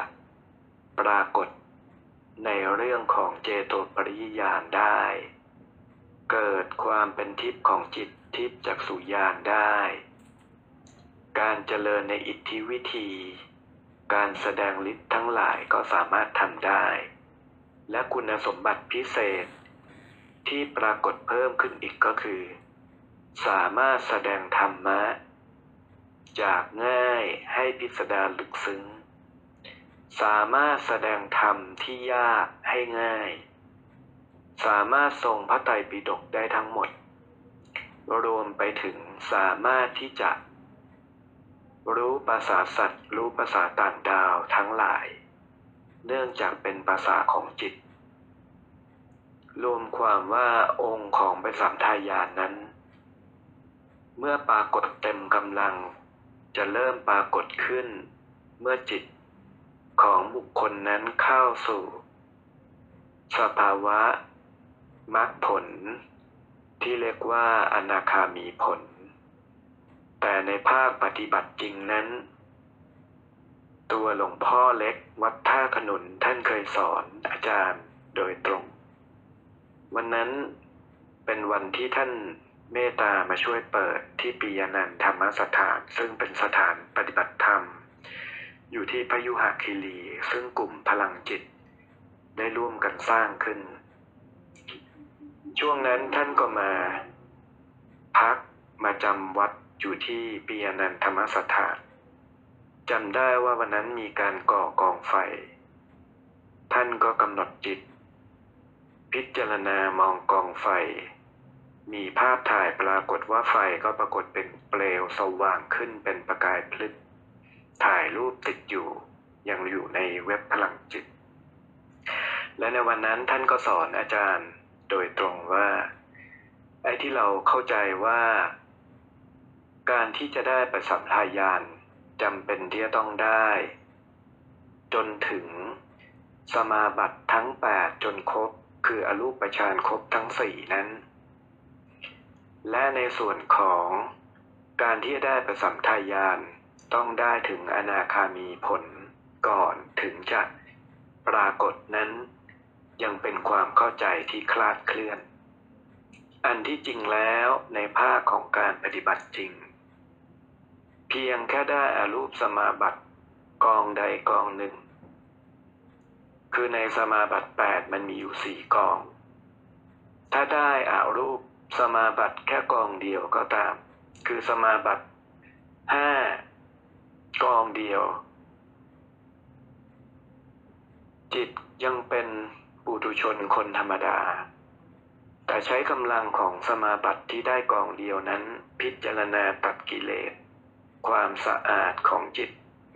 ปรากฏในเรื่องของเจโตปริยาณได้ เกิดความเป็นทิพย์ของจิตทิพย์จากสุญานได้ การเจริญในอิทธิวิธี การแสดงฤทธิ์ทั้งหลายก็สามารถทำได้ และคุณสมบัติพิเศษ ที่ปรากฏเพิ่มขึ้นอีกก็คือ สามารถแสดงธรรมะ จากง่ายให้พิสดารลึกซึ้ง สามารถแสดงธรรมที่ยากให้ง่าย สามารถทรงพระไตรปิฎกได้ทั้งหมด รวมไปถึงสามารถที่จะ รู้ภาษาสัตว์ รู้ภาษาต่างดาวทั้งหลาย เนื่องจากเป็นภาษาของจิต รวมความว่าองค์ของไปสามทายานนั้น เมื่อปรากฏเต็มกำลัง จะเริ่มปรากฏขึ้น เมื่อจิตของบุคคลนั้นเข้าสู่ สภาวะมรรคผล ที่เรียกว่าอนาคามีผล แต่ในภาคปฏิบัติจริงนั้น ตัวหลวงพ่อเล็กวัดท่าขนุนท่านเคยสอนอาจารย์โดยตรง วันนั้นเป็นวันที่ท่านเมตตามาช่วยเปิดที่ปียนันธรรมสถาน ซึ่งเป็นสถานปฏิบัติธรรม อยู่ที่พยุหคีรี ซึ่งกลุ่มพลังจิต ได้ร่วมกันสร้างขึ้น ช่วงนั้นท่านก็มา พักมาจำวัดอยู่ที่ปียนันธรรมสถานจำได้ว่าวันนั้นมีการก่อกองไฟ ท่านก็กำหนดจิต พิจารณามองกองไฟ มีภาพถ่ายปรากฏว่าไฟก็ปรากฏเป็นเปลวสว่างขึ้นเป็นประกายพลึกถ่ายรูปติดอยู่ ยังอยู่ในเว็บพลังจิต และในวันนั้นท่านก็สอนอาจารย์ โดยตรงว่า ไอ้ที่เราเข้าใจว่า การที่จะได้ประสัมทายานจำเป็นที่จะต้องได้ จนถึงสมาบัติทั้งแปดจนครบ คืออรูปฌานครบทั้งสี่นั้น และในส่วนของการที่ได้ประสัมทายานต้องได้ถึงอนาคามีผลก่อนถึงจะปรากฏนั้นยังเป็นความเข้าใจที่คลาดเคลื่อน อันที่จริงแล้วในภาคของการปฏิบัติจริง เพียงแค่ได้อารูปสมาบัติกองใดกองหนึ่ง คือในสมาบัติแปดมันมีอยู่สี่กอง ถ้าได้อารูปสมาบัติแค่กองเดียวก็ตาม คือสมาบัติห้ากองเดียว จิตยังเป็นปุถุชนคนธรรมดา แต่ใช้กำลังของสมาบัติที่ได้กองเดียวนั้น พิจารณาตัดกิเลส ความสะอาดของจิต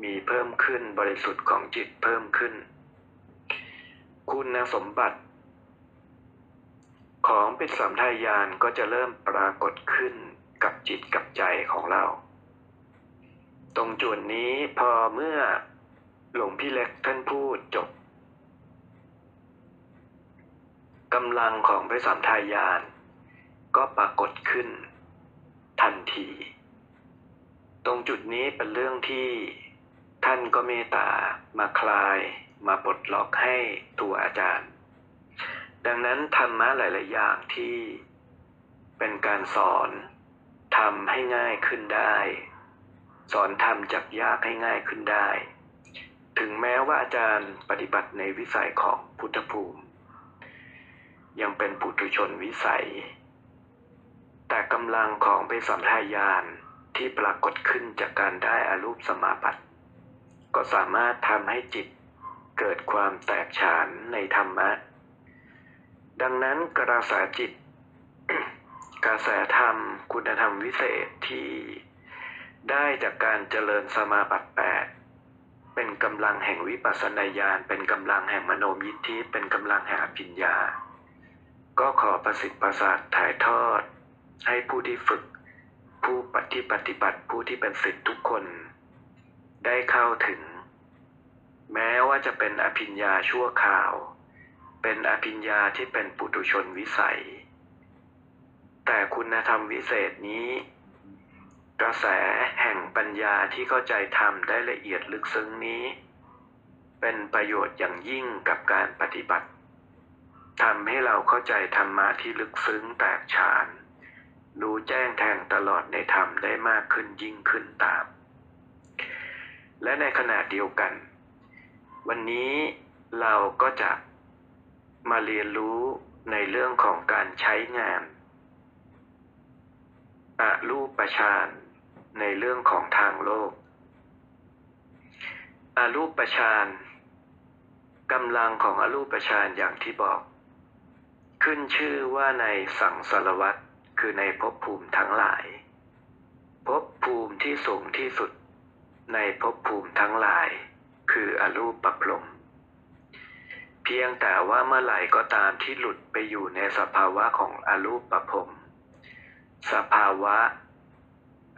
มีเพิ่มขึ้นบริสุทธิ์ของจิตเพิ่มขึ้น คุณสมบัติ ของปิสัมทายานก็จะเริ่มปรากฏขึ้นกับจิตกับใจของเรา ตรงจุดนี้พอเมื่อหลวงพี่เล็กท่านพูดจบกำลังของพระสัมทายาน ก็ปรากฏขึ้น ทันที ตรงจุดนี้เป็นเรื่องที่ท่านก็เมตตามาคลาย มาปลดล็อกให้ตัวอาจารย์ ดังนั้นธรรมะหลาย ๆ อย่างที่เป็นการสอนทำให้ง่ายขึ้นได้ สอนทำจากยากให้ง่ายขึ้นได้ ถึงแม้ว่าอาจารย์ปฏิบัติในวิสัยของพุทธภูมิ ยังเป็นปุถุชนวิสัย แต่กำลังของไปสัมทายานที่ปรากฏขึ้นจากการได้อารูปสมาบัติ ก็สามารถทำให้จิต เกิดความแตกฉานในธรรมะ ดังนั้นกระแสจิต กระแสธรรม คุณธรรมวิเศษที่ได้จากการเจริญสมาบัติแปดเป็นกำลังแห่งวิปัสสนาญาณ เป็นกำลังแห่งมโนมยิทธิ เป็นกำลังแห่งอภิญญา ก็ขอประสิทธิ์ประสาทถ่ายทอด ให้ผู้ที่ฝึก ผู้ปฏิปฏิบัติผู้ที่เป็นศิษย์ทุกคน ได้เข้าถึง แม้ว่าจะเป็นอภิญญาชั่วคราว เป็นอภิญญาที่เป็นปุถุชนวิสัย แต่คุณธรรมวิเศษนี้ กระแสแห่งปัญญาที่เข้าใจธรรมได้ละเอียดลึกซึ้งนี้ เป็นประโยชน์อย่างยิ่งกับการปฏิบัติทำให้เราเข้าใจธรรมะที่ลึกซึ้งแตกฉาน รู้แจ้งแทงตลอดในธรรมได้มากขึ้นยิ่งขึ้นตาม และในขณะเดียวกัน วันนี้เราก็จะมาเรียนรู้ในเรื่องของการใช้งานอรูปฌานในเรื่องของทางโลกอรูปฌานกำลังของอรูปฌานอย่างที่บอก ขึ้นชื่อว่าในสังสารวัตรคือในภพภูมิทั้งหลายภพภูมิที่สูงที่สุดในภพภูมิทั้งหลาย คืออรูปประพรมเพียงแต่ว่าเมื่อไหร่ก็ตามที่หลุดไปอยู่ในสภาวะของอรูปประพรมสภาวะ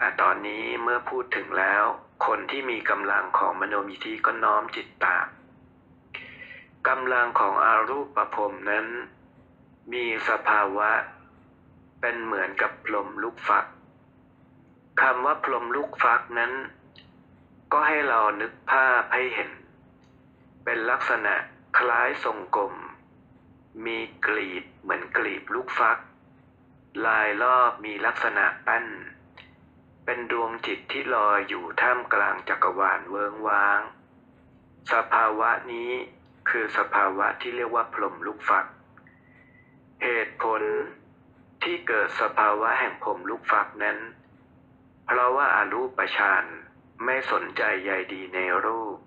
อะตอนนี้เมื่อพูดถึงแล้ว คนที่มีกำลังของมโนมิธิก็น้อมจิตตามกำลังของอารูปประพรมนั้น มีสภาวะ เป็นเหมือนกับพรมลูกฟักคำว่าพรมลูกฟักนั้น ก็ให้เรานึกภาพให้เห็น เป็นลักษณะคล้ายทรงกลม มีกลีบเหมือนกลีบลูกฟัก ลายรอบมีลักษณะปั้น เป็นดวงจิตที่ลอยอยู่ท่ามกลางจักรวาลเวิงว้าง สภาวะนี้คือสภาวะที่เรียกว่าพรมลูกฟัก เหตุผลที่เกิดสภาวะแห่งพรมลูกฟักนั้น เพราะว่าอารูปฌาน ไม่สนใจใยดีในรูป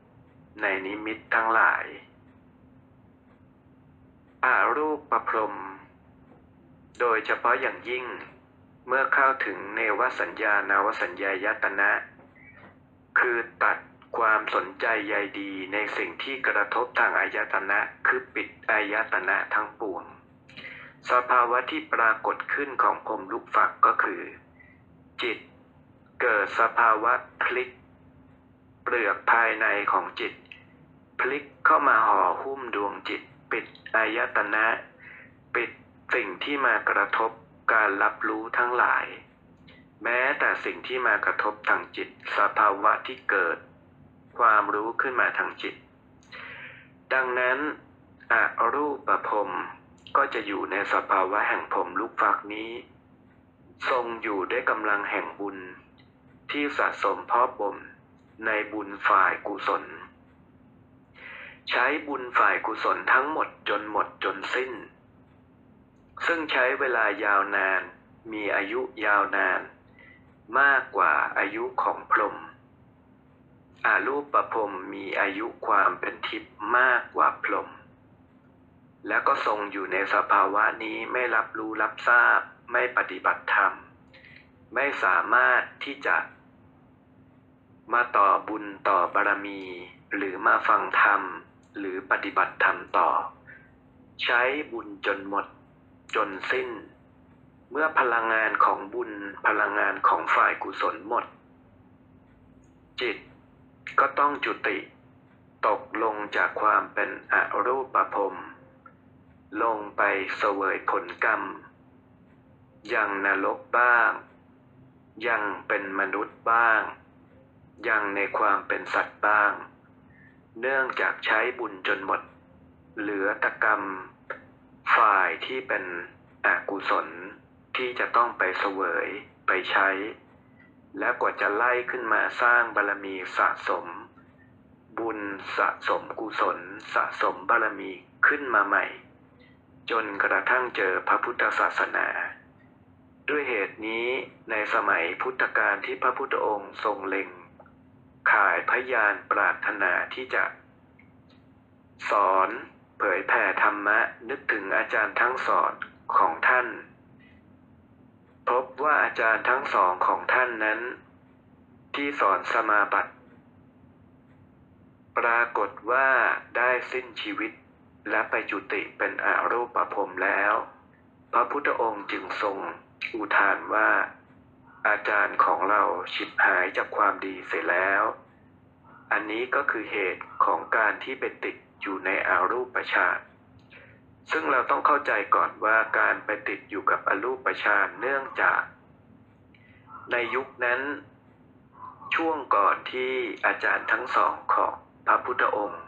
ในนิมิตทั้งหลายอารูปประพรม โดยเฉพาะอย่างยิ่ง เมื่อเข้าถึงเนวสัญญานาวสัญญายตนะ คือตัดความสนใจใยดีในสิ่งที่กระทบทางอายตนะ คือปิดอายตนะทั้งปวง สภาวะที่ปรากฏขึ้นของผมลุกฝักก็คือ จิต เกิดสภาวะพลิก เปลือกภายในของจิต พลิกเข้ามาห่อหุ้มดวงจิต ปิดอายตนะ ปิดสิ่งที่มากระทบการรับรู้ทั้งหลาย แม้แต่สิ่งที่มากระทบทางจิต สภาวะที่เกิด ความรู้ขึ้นมาทางจิต ดังนั้นอรูปประพรมก็จะอยู่ในสภาวะแห่งผมลูกฟักนี้ ทรงอยู่ด้วยกำลังแห่งบุญ ที่สะสมเพาะบ่มในบุญฝ่ายกุศล ใช้บุญฝ่ายกุศลทั้งหมดจนหมดจนสิ้น ซึ่งใช้เวลายาวนาน มีอายุยาวนาน มากกว่าอายุของพรหมอารูปประพรมมีอายุความเป็นทิพย์มากกว่าพรหมและก็ทรงอยู่ในสภาวะนี้ไม่รับรู้รับทราบ ไม่ปฏิบัติธรรม ไม่สามารถที่จะ มาต่อบุญต่อบารมี หรือมาฟังธรรม หรือปฏิบัติธรรมต่อ ใช้บุญจนหมด จนสิ้น เมื่อพลังงานของบุญพลังงานของฝ่ายกุศลหมด จิตก็ต้องจุติ ตกลงจากความเป็นอรูปภพลงไปเสวยผลกรรม ยังนรกบ้าง ยังเป็นมนุษย์บ้าง ยังในความเป็นสัตว์บ้าง เนื่องจากใช้บุญจนหมด เหลือตกรรม ฝ่ายที่เป็นอกุศลที่จะต้องไปเสวยไปใช้ และกว่าจะไล่ขึ้นมาสร้างบารมีสะสม บุญสะสมกุศล สะสมบารมีขึ้นมาใหม่ จนกระทั่งเจอพระพุทธศาสนา ด้วยเหตุนี้ในสมัยพุทธกาลที่พระพุทธองค์ทรงเล็ง ข่ายพยานปรารถนาที่จะ สอนเผยแผ่ธรรมะนึกถึงอาจารย์ทั้งสอนของท่าน พบว่าอาจารย์ทั้งสองของท่านนั้น ที่สอนสมาบัติปรากฏว่าได้สิ้นชีวิตและไปจุติเป็นอารูปภพแล้ว พระพุทธองค์จึงทรงอุทานว่า อาจารย์ของเราฉิบหายจากความดีเสียแล้ว อันนี้ก็คือเหตุของการที่ไปติดอยู่ในอารูปฌานซึ่งเราต้องเข้าใจก่อนว่าการไปติดอยู่กับอรูปฌานเนื่องจาก ในยุคนั้น ช่วงก่อนที่อาจารย์ทั้งสองของพระพุทธองค์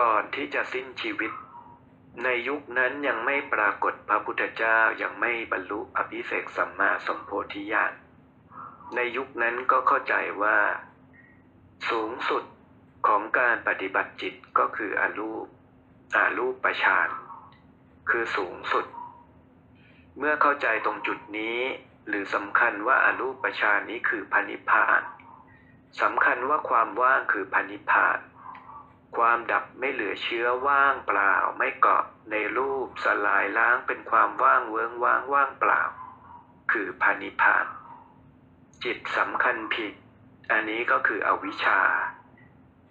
ก่อนที่จะสิ้นชีวิต ในยุคนั้นยังไม่ปรากฏพระพุทธเจ้ายังไม่บรรลุอภิเศกสัมมาสัมโพธิญาณในยุคนั้นก็เข้าใจว่า สูงสุดของการปฏิบัติจิตก็คืออรูปอารูปประชานคือสูงสุด เมื่อเข้าใจตรงจุดนี้ หรือสำคัญว่าอารูปประชานนี้คือพันิพานสำคัญว่าความว่างคือพันิพพาน ความดับไม่เหลือเชื้อว่างเปล่าไม่เกาะในรูปสลายล้างเป็นความว่างเวิงว่างว่างเปล่า คือพันิพานจิตสำคัญผิด อันนี้ก็คืออวิชชา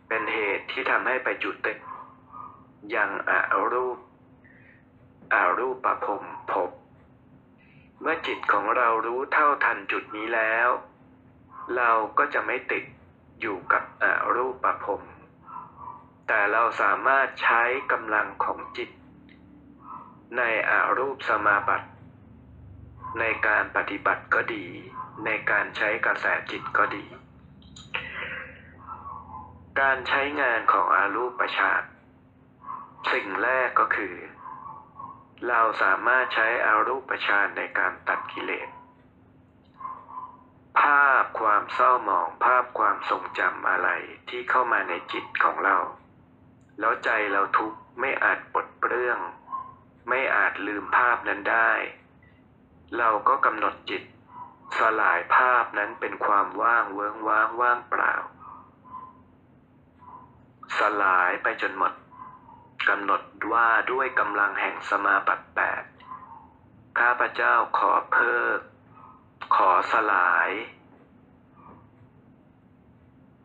เป็นเหตุที่ทำให้ไปจุดติดยังอารูปอารูปประพรมภพเมื่อจิตของเรารู้เท่าทันจุดนี้แล้ว เราก็จะไม่ติดอยู่กับอารูปประพรม แต่เราสามารถใช้กำลังของจิต ในอารูปสมาบัติ ในการปฏิบัติก็ดี ในการใช้กระแสจิตก็ดี การใช้งานของอารูปประชานสิ่งแรกก็คือ เราสามารถใช้อารูปประชานในการตัดกิเลสภาพความเศร้าหมองภาพความทรงจำอะไรที่เข้ามาในจิตของเรา แล้วใจเราทุกข์ไม่อาจปลดเปลื้อง ไม่อาจลืมภาพนั้นได้ เราก็กำหนดจิต สลายภาพนั้นเป็นความว่างเวิงว่างว่างเปล่า สลายไปจนหมดกำหนดว่าด้วยกำลังแห่งสมาบัติแปดข้าพเจ้าขอเพิก ขอสลาย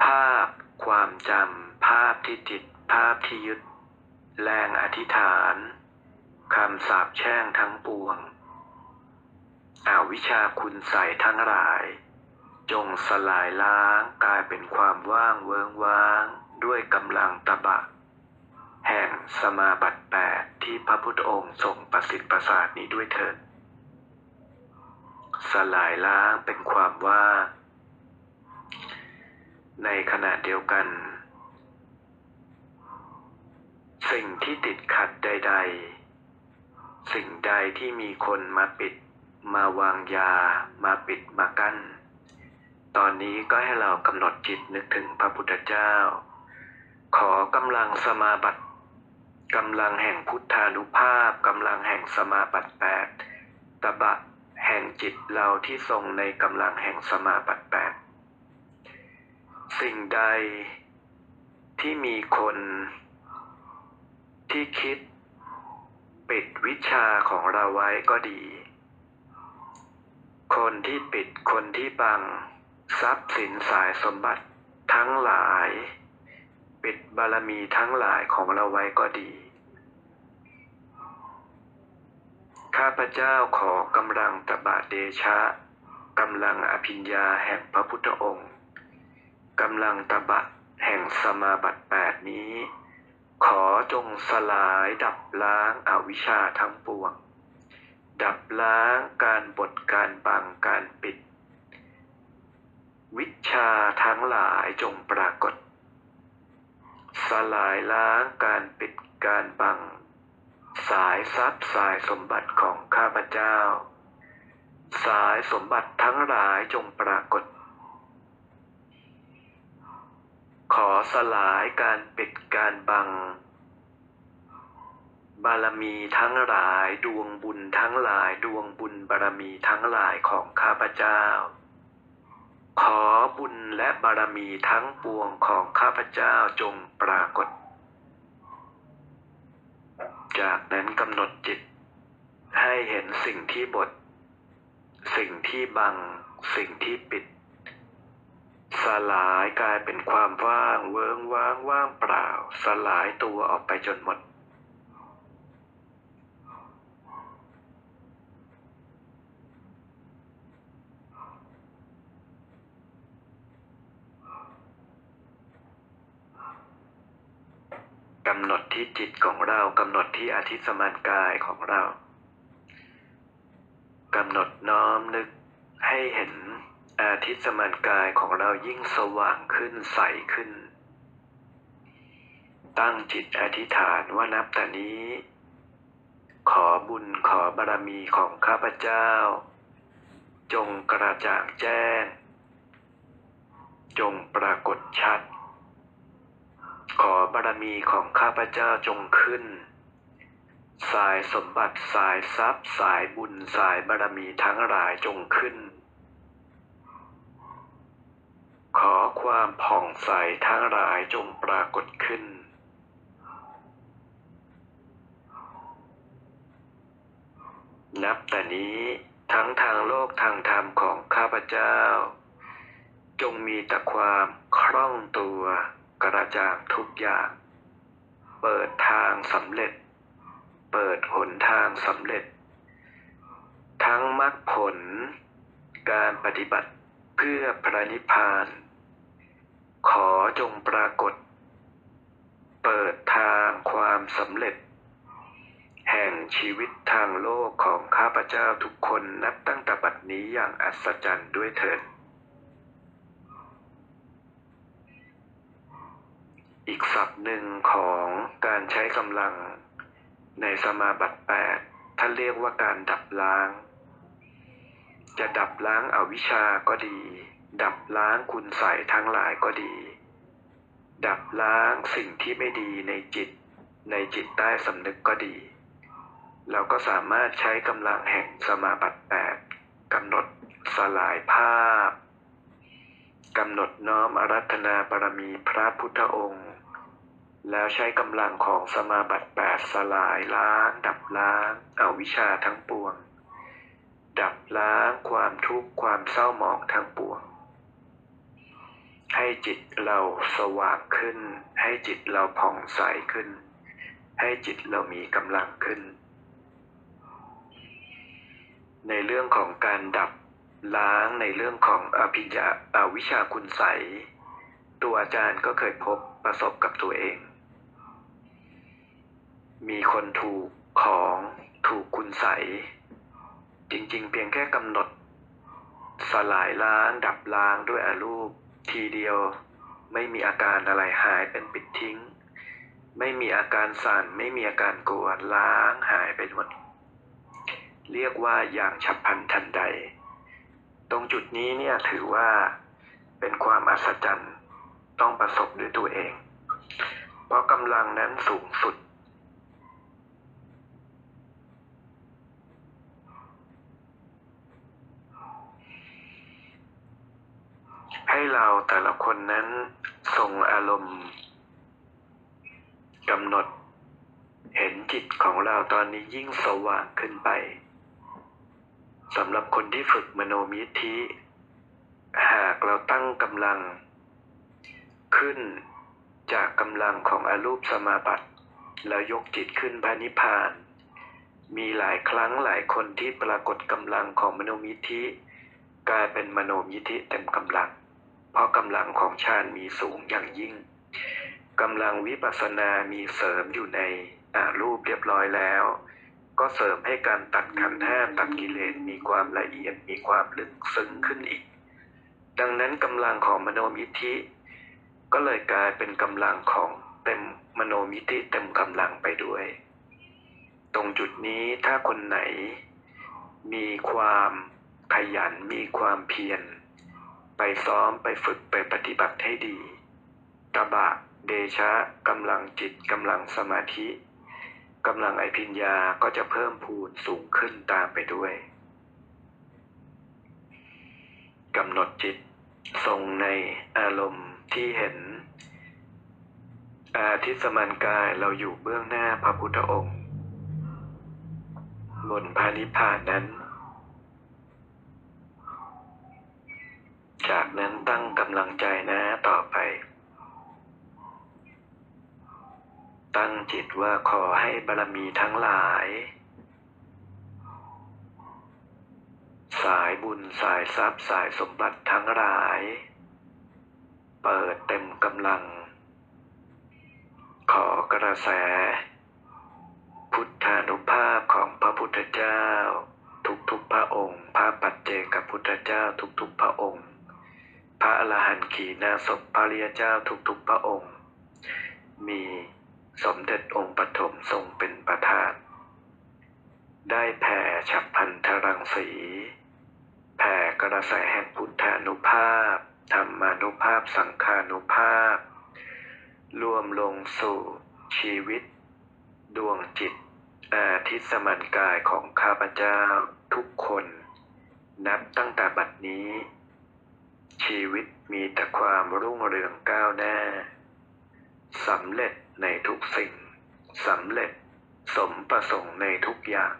ภาพ ความจำภาพที่จิต ภาพที่ยึดแรงอธิษฐานคำสาปแช่งทั้งปวง อาวิชาคุณใส่ทั้งหลาย จงสลายล้างกลายเป็นความว่างเวิงว่างด้วยกำลังตบะ แห่งสมาบัติแปดที่พระพุทธองค์ทรงประสิทธิ์ประสาทนี้ด้วยเถิด สลายล้างเป็นความว่างในขณะเดียวกัน สิ่งที่ติดขัดใด ๆ สิ่งใดที่มีคนมาปิด มาวางยา มาปิดมากั้น ตอนนี้ก็ให้เรากำหนดจิตนึกถึงพระพุทธเจ้า ขอกำลังสมาบัติกำลังแห่งพุทธานุภาพกำลังแห่งสมาบัติแปดตบะแห่งจิตเราที่ทรงในกำลังแห่งสมาบัติแปดสิ่งใดที่มีคน ที่คิด ปิดวิชาของเราไว้ก็ดี คนที่ปิดคนที่บัง ทรัพย์สินสายสมบัติทั้งหลาย ปิดบารมีทั้งหลายของเราไว้ก็ดี ข้าพเจ้าขอกำลังตบะเดชะกำลังอภิญญาแห่งพระพุทธองค์กำลังตบะแห่งสมาบัติแปดนี้ ขอจงสลายดับล้างอาวิชชาทั้งปวง ดับล้างการบดการบังการปิด วิชาทั้งหลายจงปรากฏ สลายล้างการปิดการบัง สายทรัพย์สายสมบัติของข้าพเจ้า สายสมบัติทั้งหลายจงปรากฏ ขอสลายการปิดการบัง บารมีทั้งหลายดวงบุญทั้งหลายดวงบุญบารมีทั้งหลายของข้าพเจ้า ขอบุญและบารมีทั้งปวงของข้าพเจ้าจงปรากฏ จากนั้นกำหนดจิต ให้เห็นสิ่งที่บด สิ่งที่บัง สิ่งที่ปิด สลายกลายเป็นความว่างเวิงว่างว่างเปล่า สลายตัวออกไปจนหมด กำหนดที่จิตของเรากำหนดที่อาทิตย์สมานกายของเรา กำหนดน้อมนึกให้เห็น อาทิตย์สมานกายของเรายิ่งสว่างขึ้นใสขึ้น ตั้งจิตอธิษฐานว่านับแต่นี้ ขอบุญขอบารมีของข้าพเจ้า จงกระจ่างแจ้ง จงปรากฏชัด ขอบารมีของข้าพเจ้าจงขึ้น สายสมบัติสายทรัพย์สายบุญสายบารมีทั้งหลายจงขึ้น ขอความผ่องใสทั้งหลายจงปรากฏขึ้น นับแต่นี้ทั้งทางโลกทางธรรมของข้าพเจ้า จงมีแต่ความคล่องตัวกระจ่างทุกอย่าง เปิดทางสำเร็จ เปิดหนทางสำเร็จ ทั้งมรรคผล การปฏิบัติเพื่อพระนิพพาน ขอจงปรากฏ เปิดทางความสำเร็จ แห่งชีวิตทางโลกของข้าพเจ้าทุกคนนับตั้งแต่บัดนี้อย่างอัศจรรย์ด้วยเถิดอีกศัพท์หนึ่งของการใช้กำลังในสมาบัติแปดท่านเรียกว่าการดับล้าง จะดับล้างอาวิชาก็ดี ดับล้างคุณใสทั้งหลายก็ดี ดับล้างสิ่งที่ไม่ดีในจิต ในจิตใต้สำนึกก็ดี เราก็สามารถใช้กำลังแห่งสมาบัติแปดกำหนดสลายภาพกำหนดน้อมอารัธนาบารมีพระพุทธองค์ แล้วใช้กำลังของสมาบัติแปดสลายล้าง ดับล้างอาวิชชาทั้งปวง ดับล้างความทุกข์ความเศร้าหมองทั้งปวง ให้จิตเราสว่างขึ้น ให้จิตเราผ่องใสขึ้น ให้จิตเรามีกำลังขึ้น ในเรื่องของการดับล้างในเรื่องของอภิญญาอาวิชาคุณใสยตัวอาจารย์ก็เคยพบประสบกับตัวเอง มีคนถูกของถูกคุณใสยจริงๆ เพียงแค่กำหนด สลายล้างดับล้างด้วยอารูป ทีเดียว ไม่มีอาการอะไรหายเป็นปิดทิ้ง ไม่มีอาการสั่น ไม่มีอาการกลัวล้างหายไปหมด เรียกว่าอย่างฉับพลันทันใด ตรงจุดนี้เนี่ยถือว่าเป็นความอัศจรรย์ต้องประสบด้วยตัวเอง เพราะกำลังนั้นสูงสุด ให้เราแต่ละคนนั้นส่งอารมณ์กำหนด เห็นจิตของเราตอนนี้ยิ่งสว่างขึ้นไปสำหรับคนที่ฝึกมโนมิธิ หากเราตั้งกำลัง ขึ้นจากกำลังของอรูปสมาบัติแล้วยกจิตขึ้นพระนิพาน มีหลายครั้งหลายคนที่ปรากฏกำลังของมโนมิธิ กลายเป็นมโนมิธิเต็มกำลัง เพราะกำลังของฌานมีสูงอย่างยิ่งกำลังวิปัสสนามีเสริมอยู่ในอารูปเรียบร้อยแล้ว ก็เสริมให้การตัดขันธ์ห้าตัดกิเลสมีความละเอียดมีความลึกซึ้งขึ้นอีก ดังนั้นกำลังของมโนมิธิ ก็เลยกลายเป็นกำลังของเต็มมโนมิธิเต็มกำลังไปด้วย ตรงจุดนี้ถ้าคนไหน มีความขยันมีความเพียร ไปซ้อมไปฝึกไปปฏิบัติให้ดี ตบะ เดชะกำลังจิตกำลังสมาธิกำลังไอพิญญาก็จะเพิ่มพูนสูงขึ้นตามไปด้วยกำหนดจิตทรงในอารมณ์ที่เห็น อาทิสมันกายเราอยู่เบื้องหน้าพระพุทธองค์ บนพานิพพานนั้น จากนั้นตั้งกำลังใจนะต่อไป ตั้งจิตว่าขอให้บารมีทั้งหลาย สายบุญสายทรัพย์สายสมบัติทั้งหลาย เปิดเต็มกำลัง ขอกระแส พุทธานุภาพของพระพุทธเจ้าทุกๆพระองค์ พระปัจเจกพุทธเจ้าทุกๆพระองค์ พระอรหันต์ขีณาสพพระริยเจ้าทุกๆพระองค์ มีสมเด็จองค์ปฐมทรงเป็นประธาน ได้แผ่ฉับพันธรังสี แผ่กระแสแห่งพุทธานุภาพ ธรรมานุภาพสังขานุภาพ รวมลงสู่ชีวิต ดวงจิต อาทิตสมันกายของข้าพเจ้าทุกคน นับตั้งแต่บัดนี้ ชีวิตมีแต่ความรุ่งเรืองก้าวหน้าสำเร็จในทุกสิ่งสำเร็จสมประสงค์ในทุกอย่าง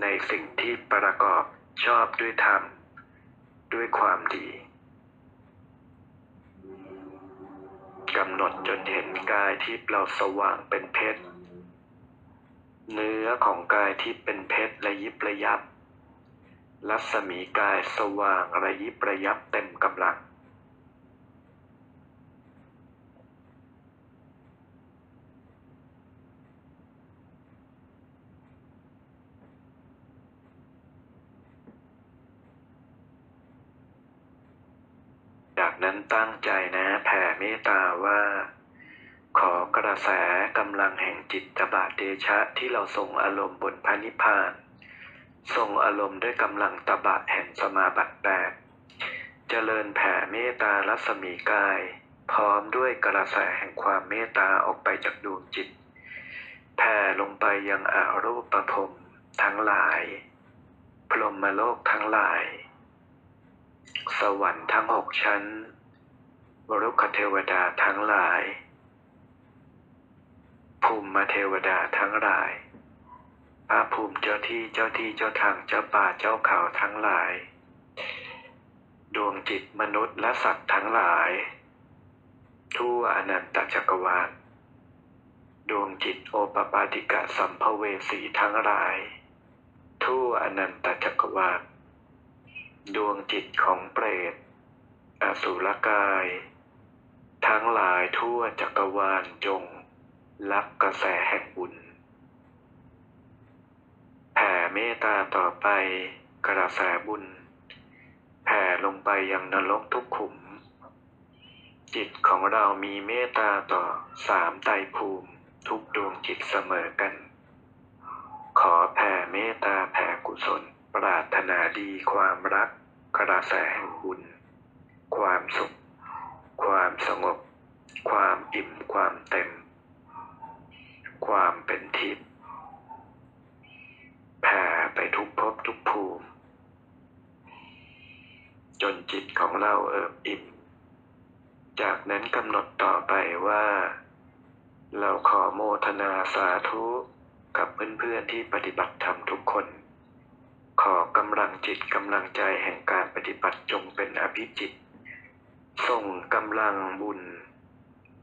ในสิ่งที่ประกอบชอบด้วยธรรม ด้วยความดีกำหนดจนเห็นกายที่เราสว่างเป็นเพชร เนื้อของกายที่เป็นเพชรระยิบระยับ รัศมีกายสว่างระยิบระยับเต็มกำลัง จากนั้นตั้งใจนะแผ่เมตตาว่า ขอกระแสกำลังแห่งจิตตบะเดชะที่เราส่งอารมณ์บนพระนิพพาน ส่งอารมณ์ด้วยกำลังตบะแห่งสมาบัติแปดเจริญแผ่เมตตารัศมีกาย พร้อมด้วยกระแสแห่งความเมตตาออกไปจากดวงจิต แผ่ลงไปยังอารูปประพรมทั้งหลาย พรหมโลกทั้งหลาย สวรรค์ทั้งหกชั้นมรุขเทวดาทั้งหลาย ภูมิเทวดาทั้งหลาย พระภูมิเจ้าที่เจ้าที่เจ้าทางเจ้าป่าเจ้าเขาทั้งหลาย ดวงจิตมนุษย์และสัตว์ทั้งหลาย ทั่วอนันตจักรวาลดวงจิตโอปปาติกะสัมภเวสีทั้งหลาย ทั่วอนันตจักรวาลดวงจิตของเปรต อสุรกาย ทั้งหลายทั่วจักรวาลจงรับกระแสแห่งบุญ แผ่เมตตาต่อไปกระแสบุญ แผ่ลงไปยังนรกทุกขุม จิตของเรามีเมตตาต่อสามไตภูมิ ทุกดวงจิตเสมอกัน ขอแผ่เมตตาแผ่กุศล ปรารถนาดีความรัก กระแสแห่งบุญ ความสุข ความสงบ ความอิ่มความเต็ม ความเป็นทิพย์ แผ่ไปทุกภพทุกภูมิ จนจิตของเราเอิบอิ่ม จากนั้นกำหนดต่อไปว่า เราขอโมทนาสาธุกับเพื่อนๆที่ปฏิบัติธรรมทุกคน ขอกำลังจิตกำลังใจแห่งการปฏิบัติจงเป็นอภิจิต ส่งกำลังบุญ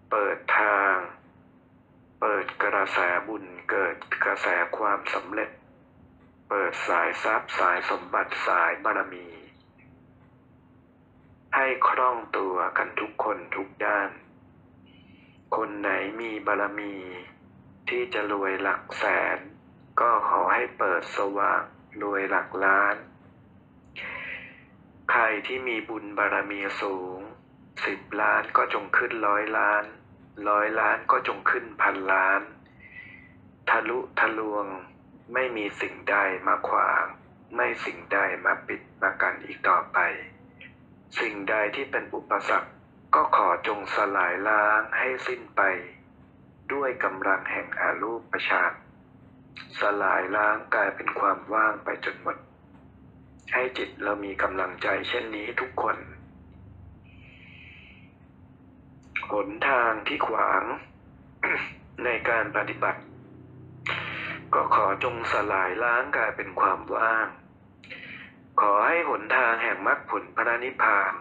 เปิดทาง เปิดกระแสบุญเกิดกระแสความสำเร็จ เปิดสายทรัพย์สายสมบัติสายบารมี ให้คล่องตัวกันทุกคนทุกด้าน คนไหนมีบารมี ที่จะรวยหลักแสน ก็ขอให้เปิดสว่างรวยหลักล้าน ใครที่มีบุญบารมีสูงสิบล้านก็จงขึ้นร้อยล้าน ร้อยล้านก็จงขึ้นพันล้าน ทะลุทะลวง ไม่มีสิ่งใดมาขวาง ไม่สิ่งใดมาปิดมากันอีกต่อไป สิ่งใดที่เป็นอุปสรรคก็ขอจงสลายล้างให้สิ้นไป ด้วยกำลังแห่งอารูปประชาตสลายล้างกลายเป็นความว่างไปจนหมด ให้จิตเรามีกำลังใจเช่นนี้ทุกคน หนทางที่ขวางในการปฏิบัติ ก็ขอจงสลายล้างกลายเป็นความว่าง ขอให้หนทางแห่งมรรคผลพระนิพพาน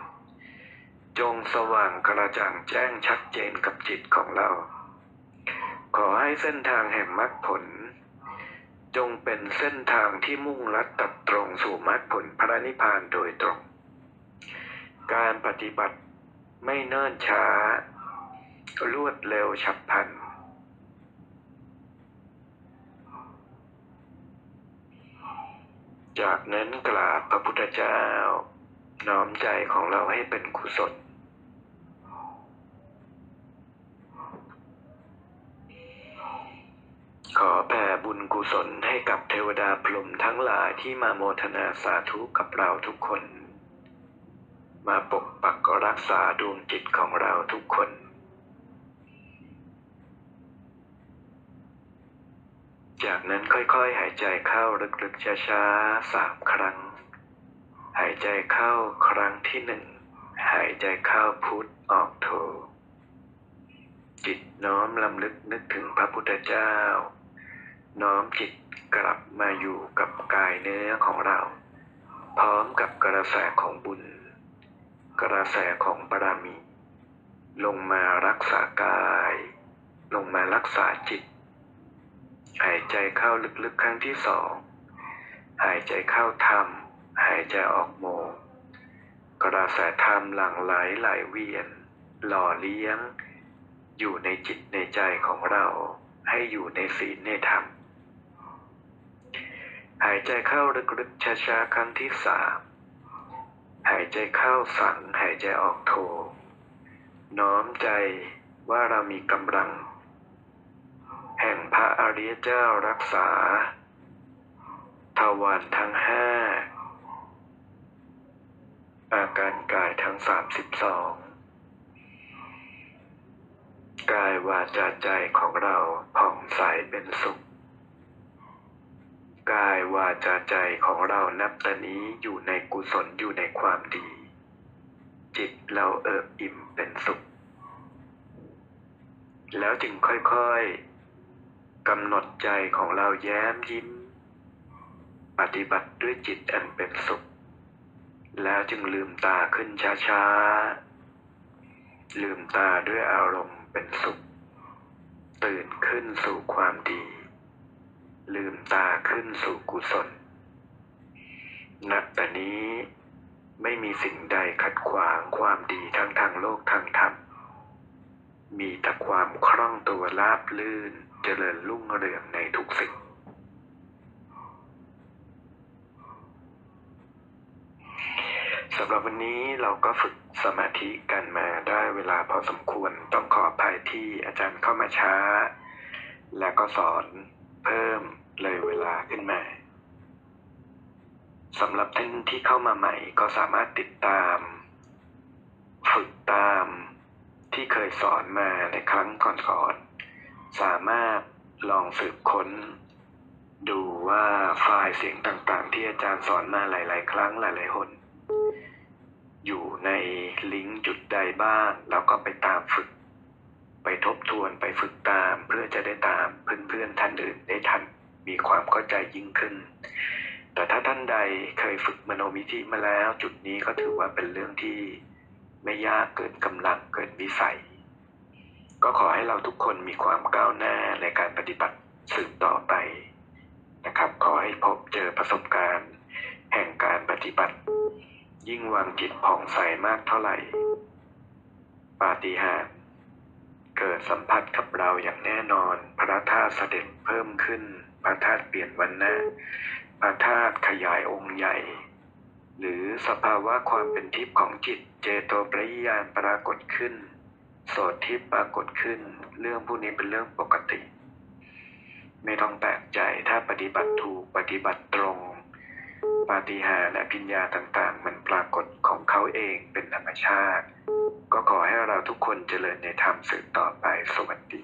จงสว่างกระจ่างแจ้งชัดเจนกับจิตของเรา ขอให้เส้นทางแห่งมรรคผล จงเป็นเส้นทางที่มุ่งลัดตัดตรงสู่มรรคผลพระนิพพานโดยตรง การปฏิบัติไม่เนิ่นช้ารวดเร็วฉับพลัน จากนั้นกราบพระพุทธเจ้า น้อมใจของเราให้เป็นกุศลขอแผ่บุญกุศลให้กับเทวดาพรหมทั้งหลายที่มาโมทนาสาธุกับเราทุกคน มาปกปักรักษาดวงจิตของเราทุกคน จากนั้นค่อยๆ หายใจเข้าลึกๆ ช้าๆสามครั้ง หายใจเข้าครั้งที่หนึ่ง หายใจเข้าพุทธออกโท จิตน้อมลำลึกนึกถึงพระพุทธเจ้า น้อมจิตกลับมาอยู่กับกายเนื้อของเรา พร้อมกับกระแสของบุญ กระแสของบารมี ลงมารักษากาย ลงมารักษาจิต หายใจเข้าลึกๆครั้งที่สองหายใจเข้าธรรม หายใจออกโม กระแสธรรมหลั่งไหลไหลเวียน หล่อเลี้ยง อยู่ในจิตในใจของเราให้อยู่ในศีลในธรรม หายใจเข้าลึกๆช้าๆครั้งที่สามหายใจเข้าสังหายใจออกโท น้อมใจว่าเรามีกำลัง แห่งพระอริยเจ้ารักษา ทวารทั้งห้า อาการกายทั้งสามสิบสองกายวาจาใจของเราผ่องใสเป็นสุข กายวาจาใจของเรานับแต่นี้อยู่ในกุศลอยู่ในความดี จิตเราเอิบอิ่มเป็นสุข แล้วจึงค่อยๆ กำหนดใจของเราแย้มยิ้ม ปฏิบัติด้วยจิตอันเป็นสุข แล้วจึงลืมตาขึ้นช้าๆ ลืมตาด้วยอารมณ์เป็นสุข ตื่นขึ้นสู่ความดี ลืมตาขึ้นสู่กุศล นับแต่นี้ไม่มีสิ่งใดขัดขวางความดีทั้งทางโลกทางธรรม มีแต่ความคล่องตัวราบลื่น เจริญรุ่งเรืองในทุกสิ่ง สำหรับวันนี้เราก็ฝึกสมาธิกันมาได้เวลาพอสมควรต้องขออภัยที่อาจารย์เข้ามาช้า และก็สอนเพิ่มเลยเวลาขึ้นมาสำหรับท่านที่เข้ามาใหม่ก็สามารถติดตาม ฝึกตามที่เคยสอนมาในครั้งก่อนๆ สามารถลองสืบค้น ดูว่าไฟล์เสียงต่างๆ ที่อาจารย์สอนมาหลาย ๆ ครั้งหลายๆหนอยู่ในลิงก์จุดใดบ้าง แล้วก็ไปตามฝึก ไปทบทวนไปฝึกตาม เพื่อจะได้ตามเพื่อนๆท่านอื่นได้ทันมีความเข้าใจยิ่งขึ้น แต่ถ้าท่านใดเคยฝึกมโนมิธิมาแล้ว จุดนี้ก็ถือว่าเป็นเรื่องที่ไม่ยากเกินกำลังเกินวิสัย ก็ขอให้เราทุกคนมีความก้าวหน้าในการปฏิบัติสืบต่อไปนะครับ ขอให้พบเจอประสบการณ์ แห่งการปฏิบัติ ยิ่งวางจิตผ่องใสมากเท่าไหร่ ปาฏิหาริย์เกิดสัมผัสกับเราอย่างแน่นอน พระธาตุเสด็จเพิ่มขึ้น พระธาตุเปลี่ยนวันนะพระธาตุขยายองค์ใหญ่ หรือสภาวะความเป็นทิพย์ของจิตเจโตปริยานปรากฏขึ้น โสดที่ปรากฏขึ้น เรื่องพวกนี้เป็นเรื่องปกติ ไม่ต้องแปลกใจถ้าปฏิบัติถูกปฏิบัติตรง ปาฏิหาริย์และพิญญาต่างๆ มันปรากฏของเขาเองเป็นธรรมชาติ ก็ขอให้เราทุกคนเจริญในธรรมสืบต่อไปสวัสดี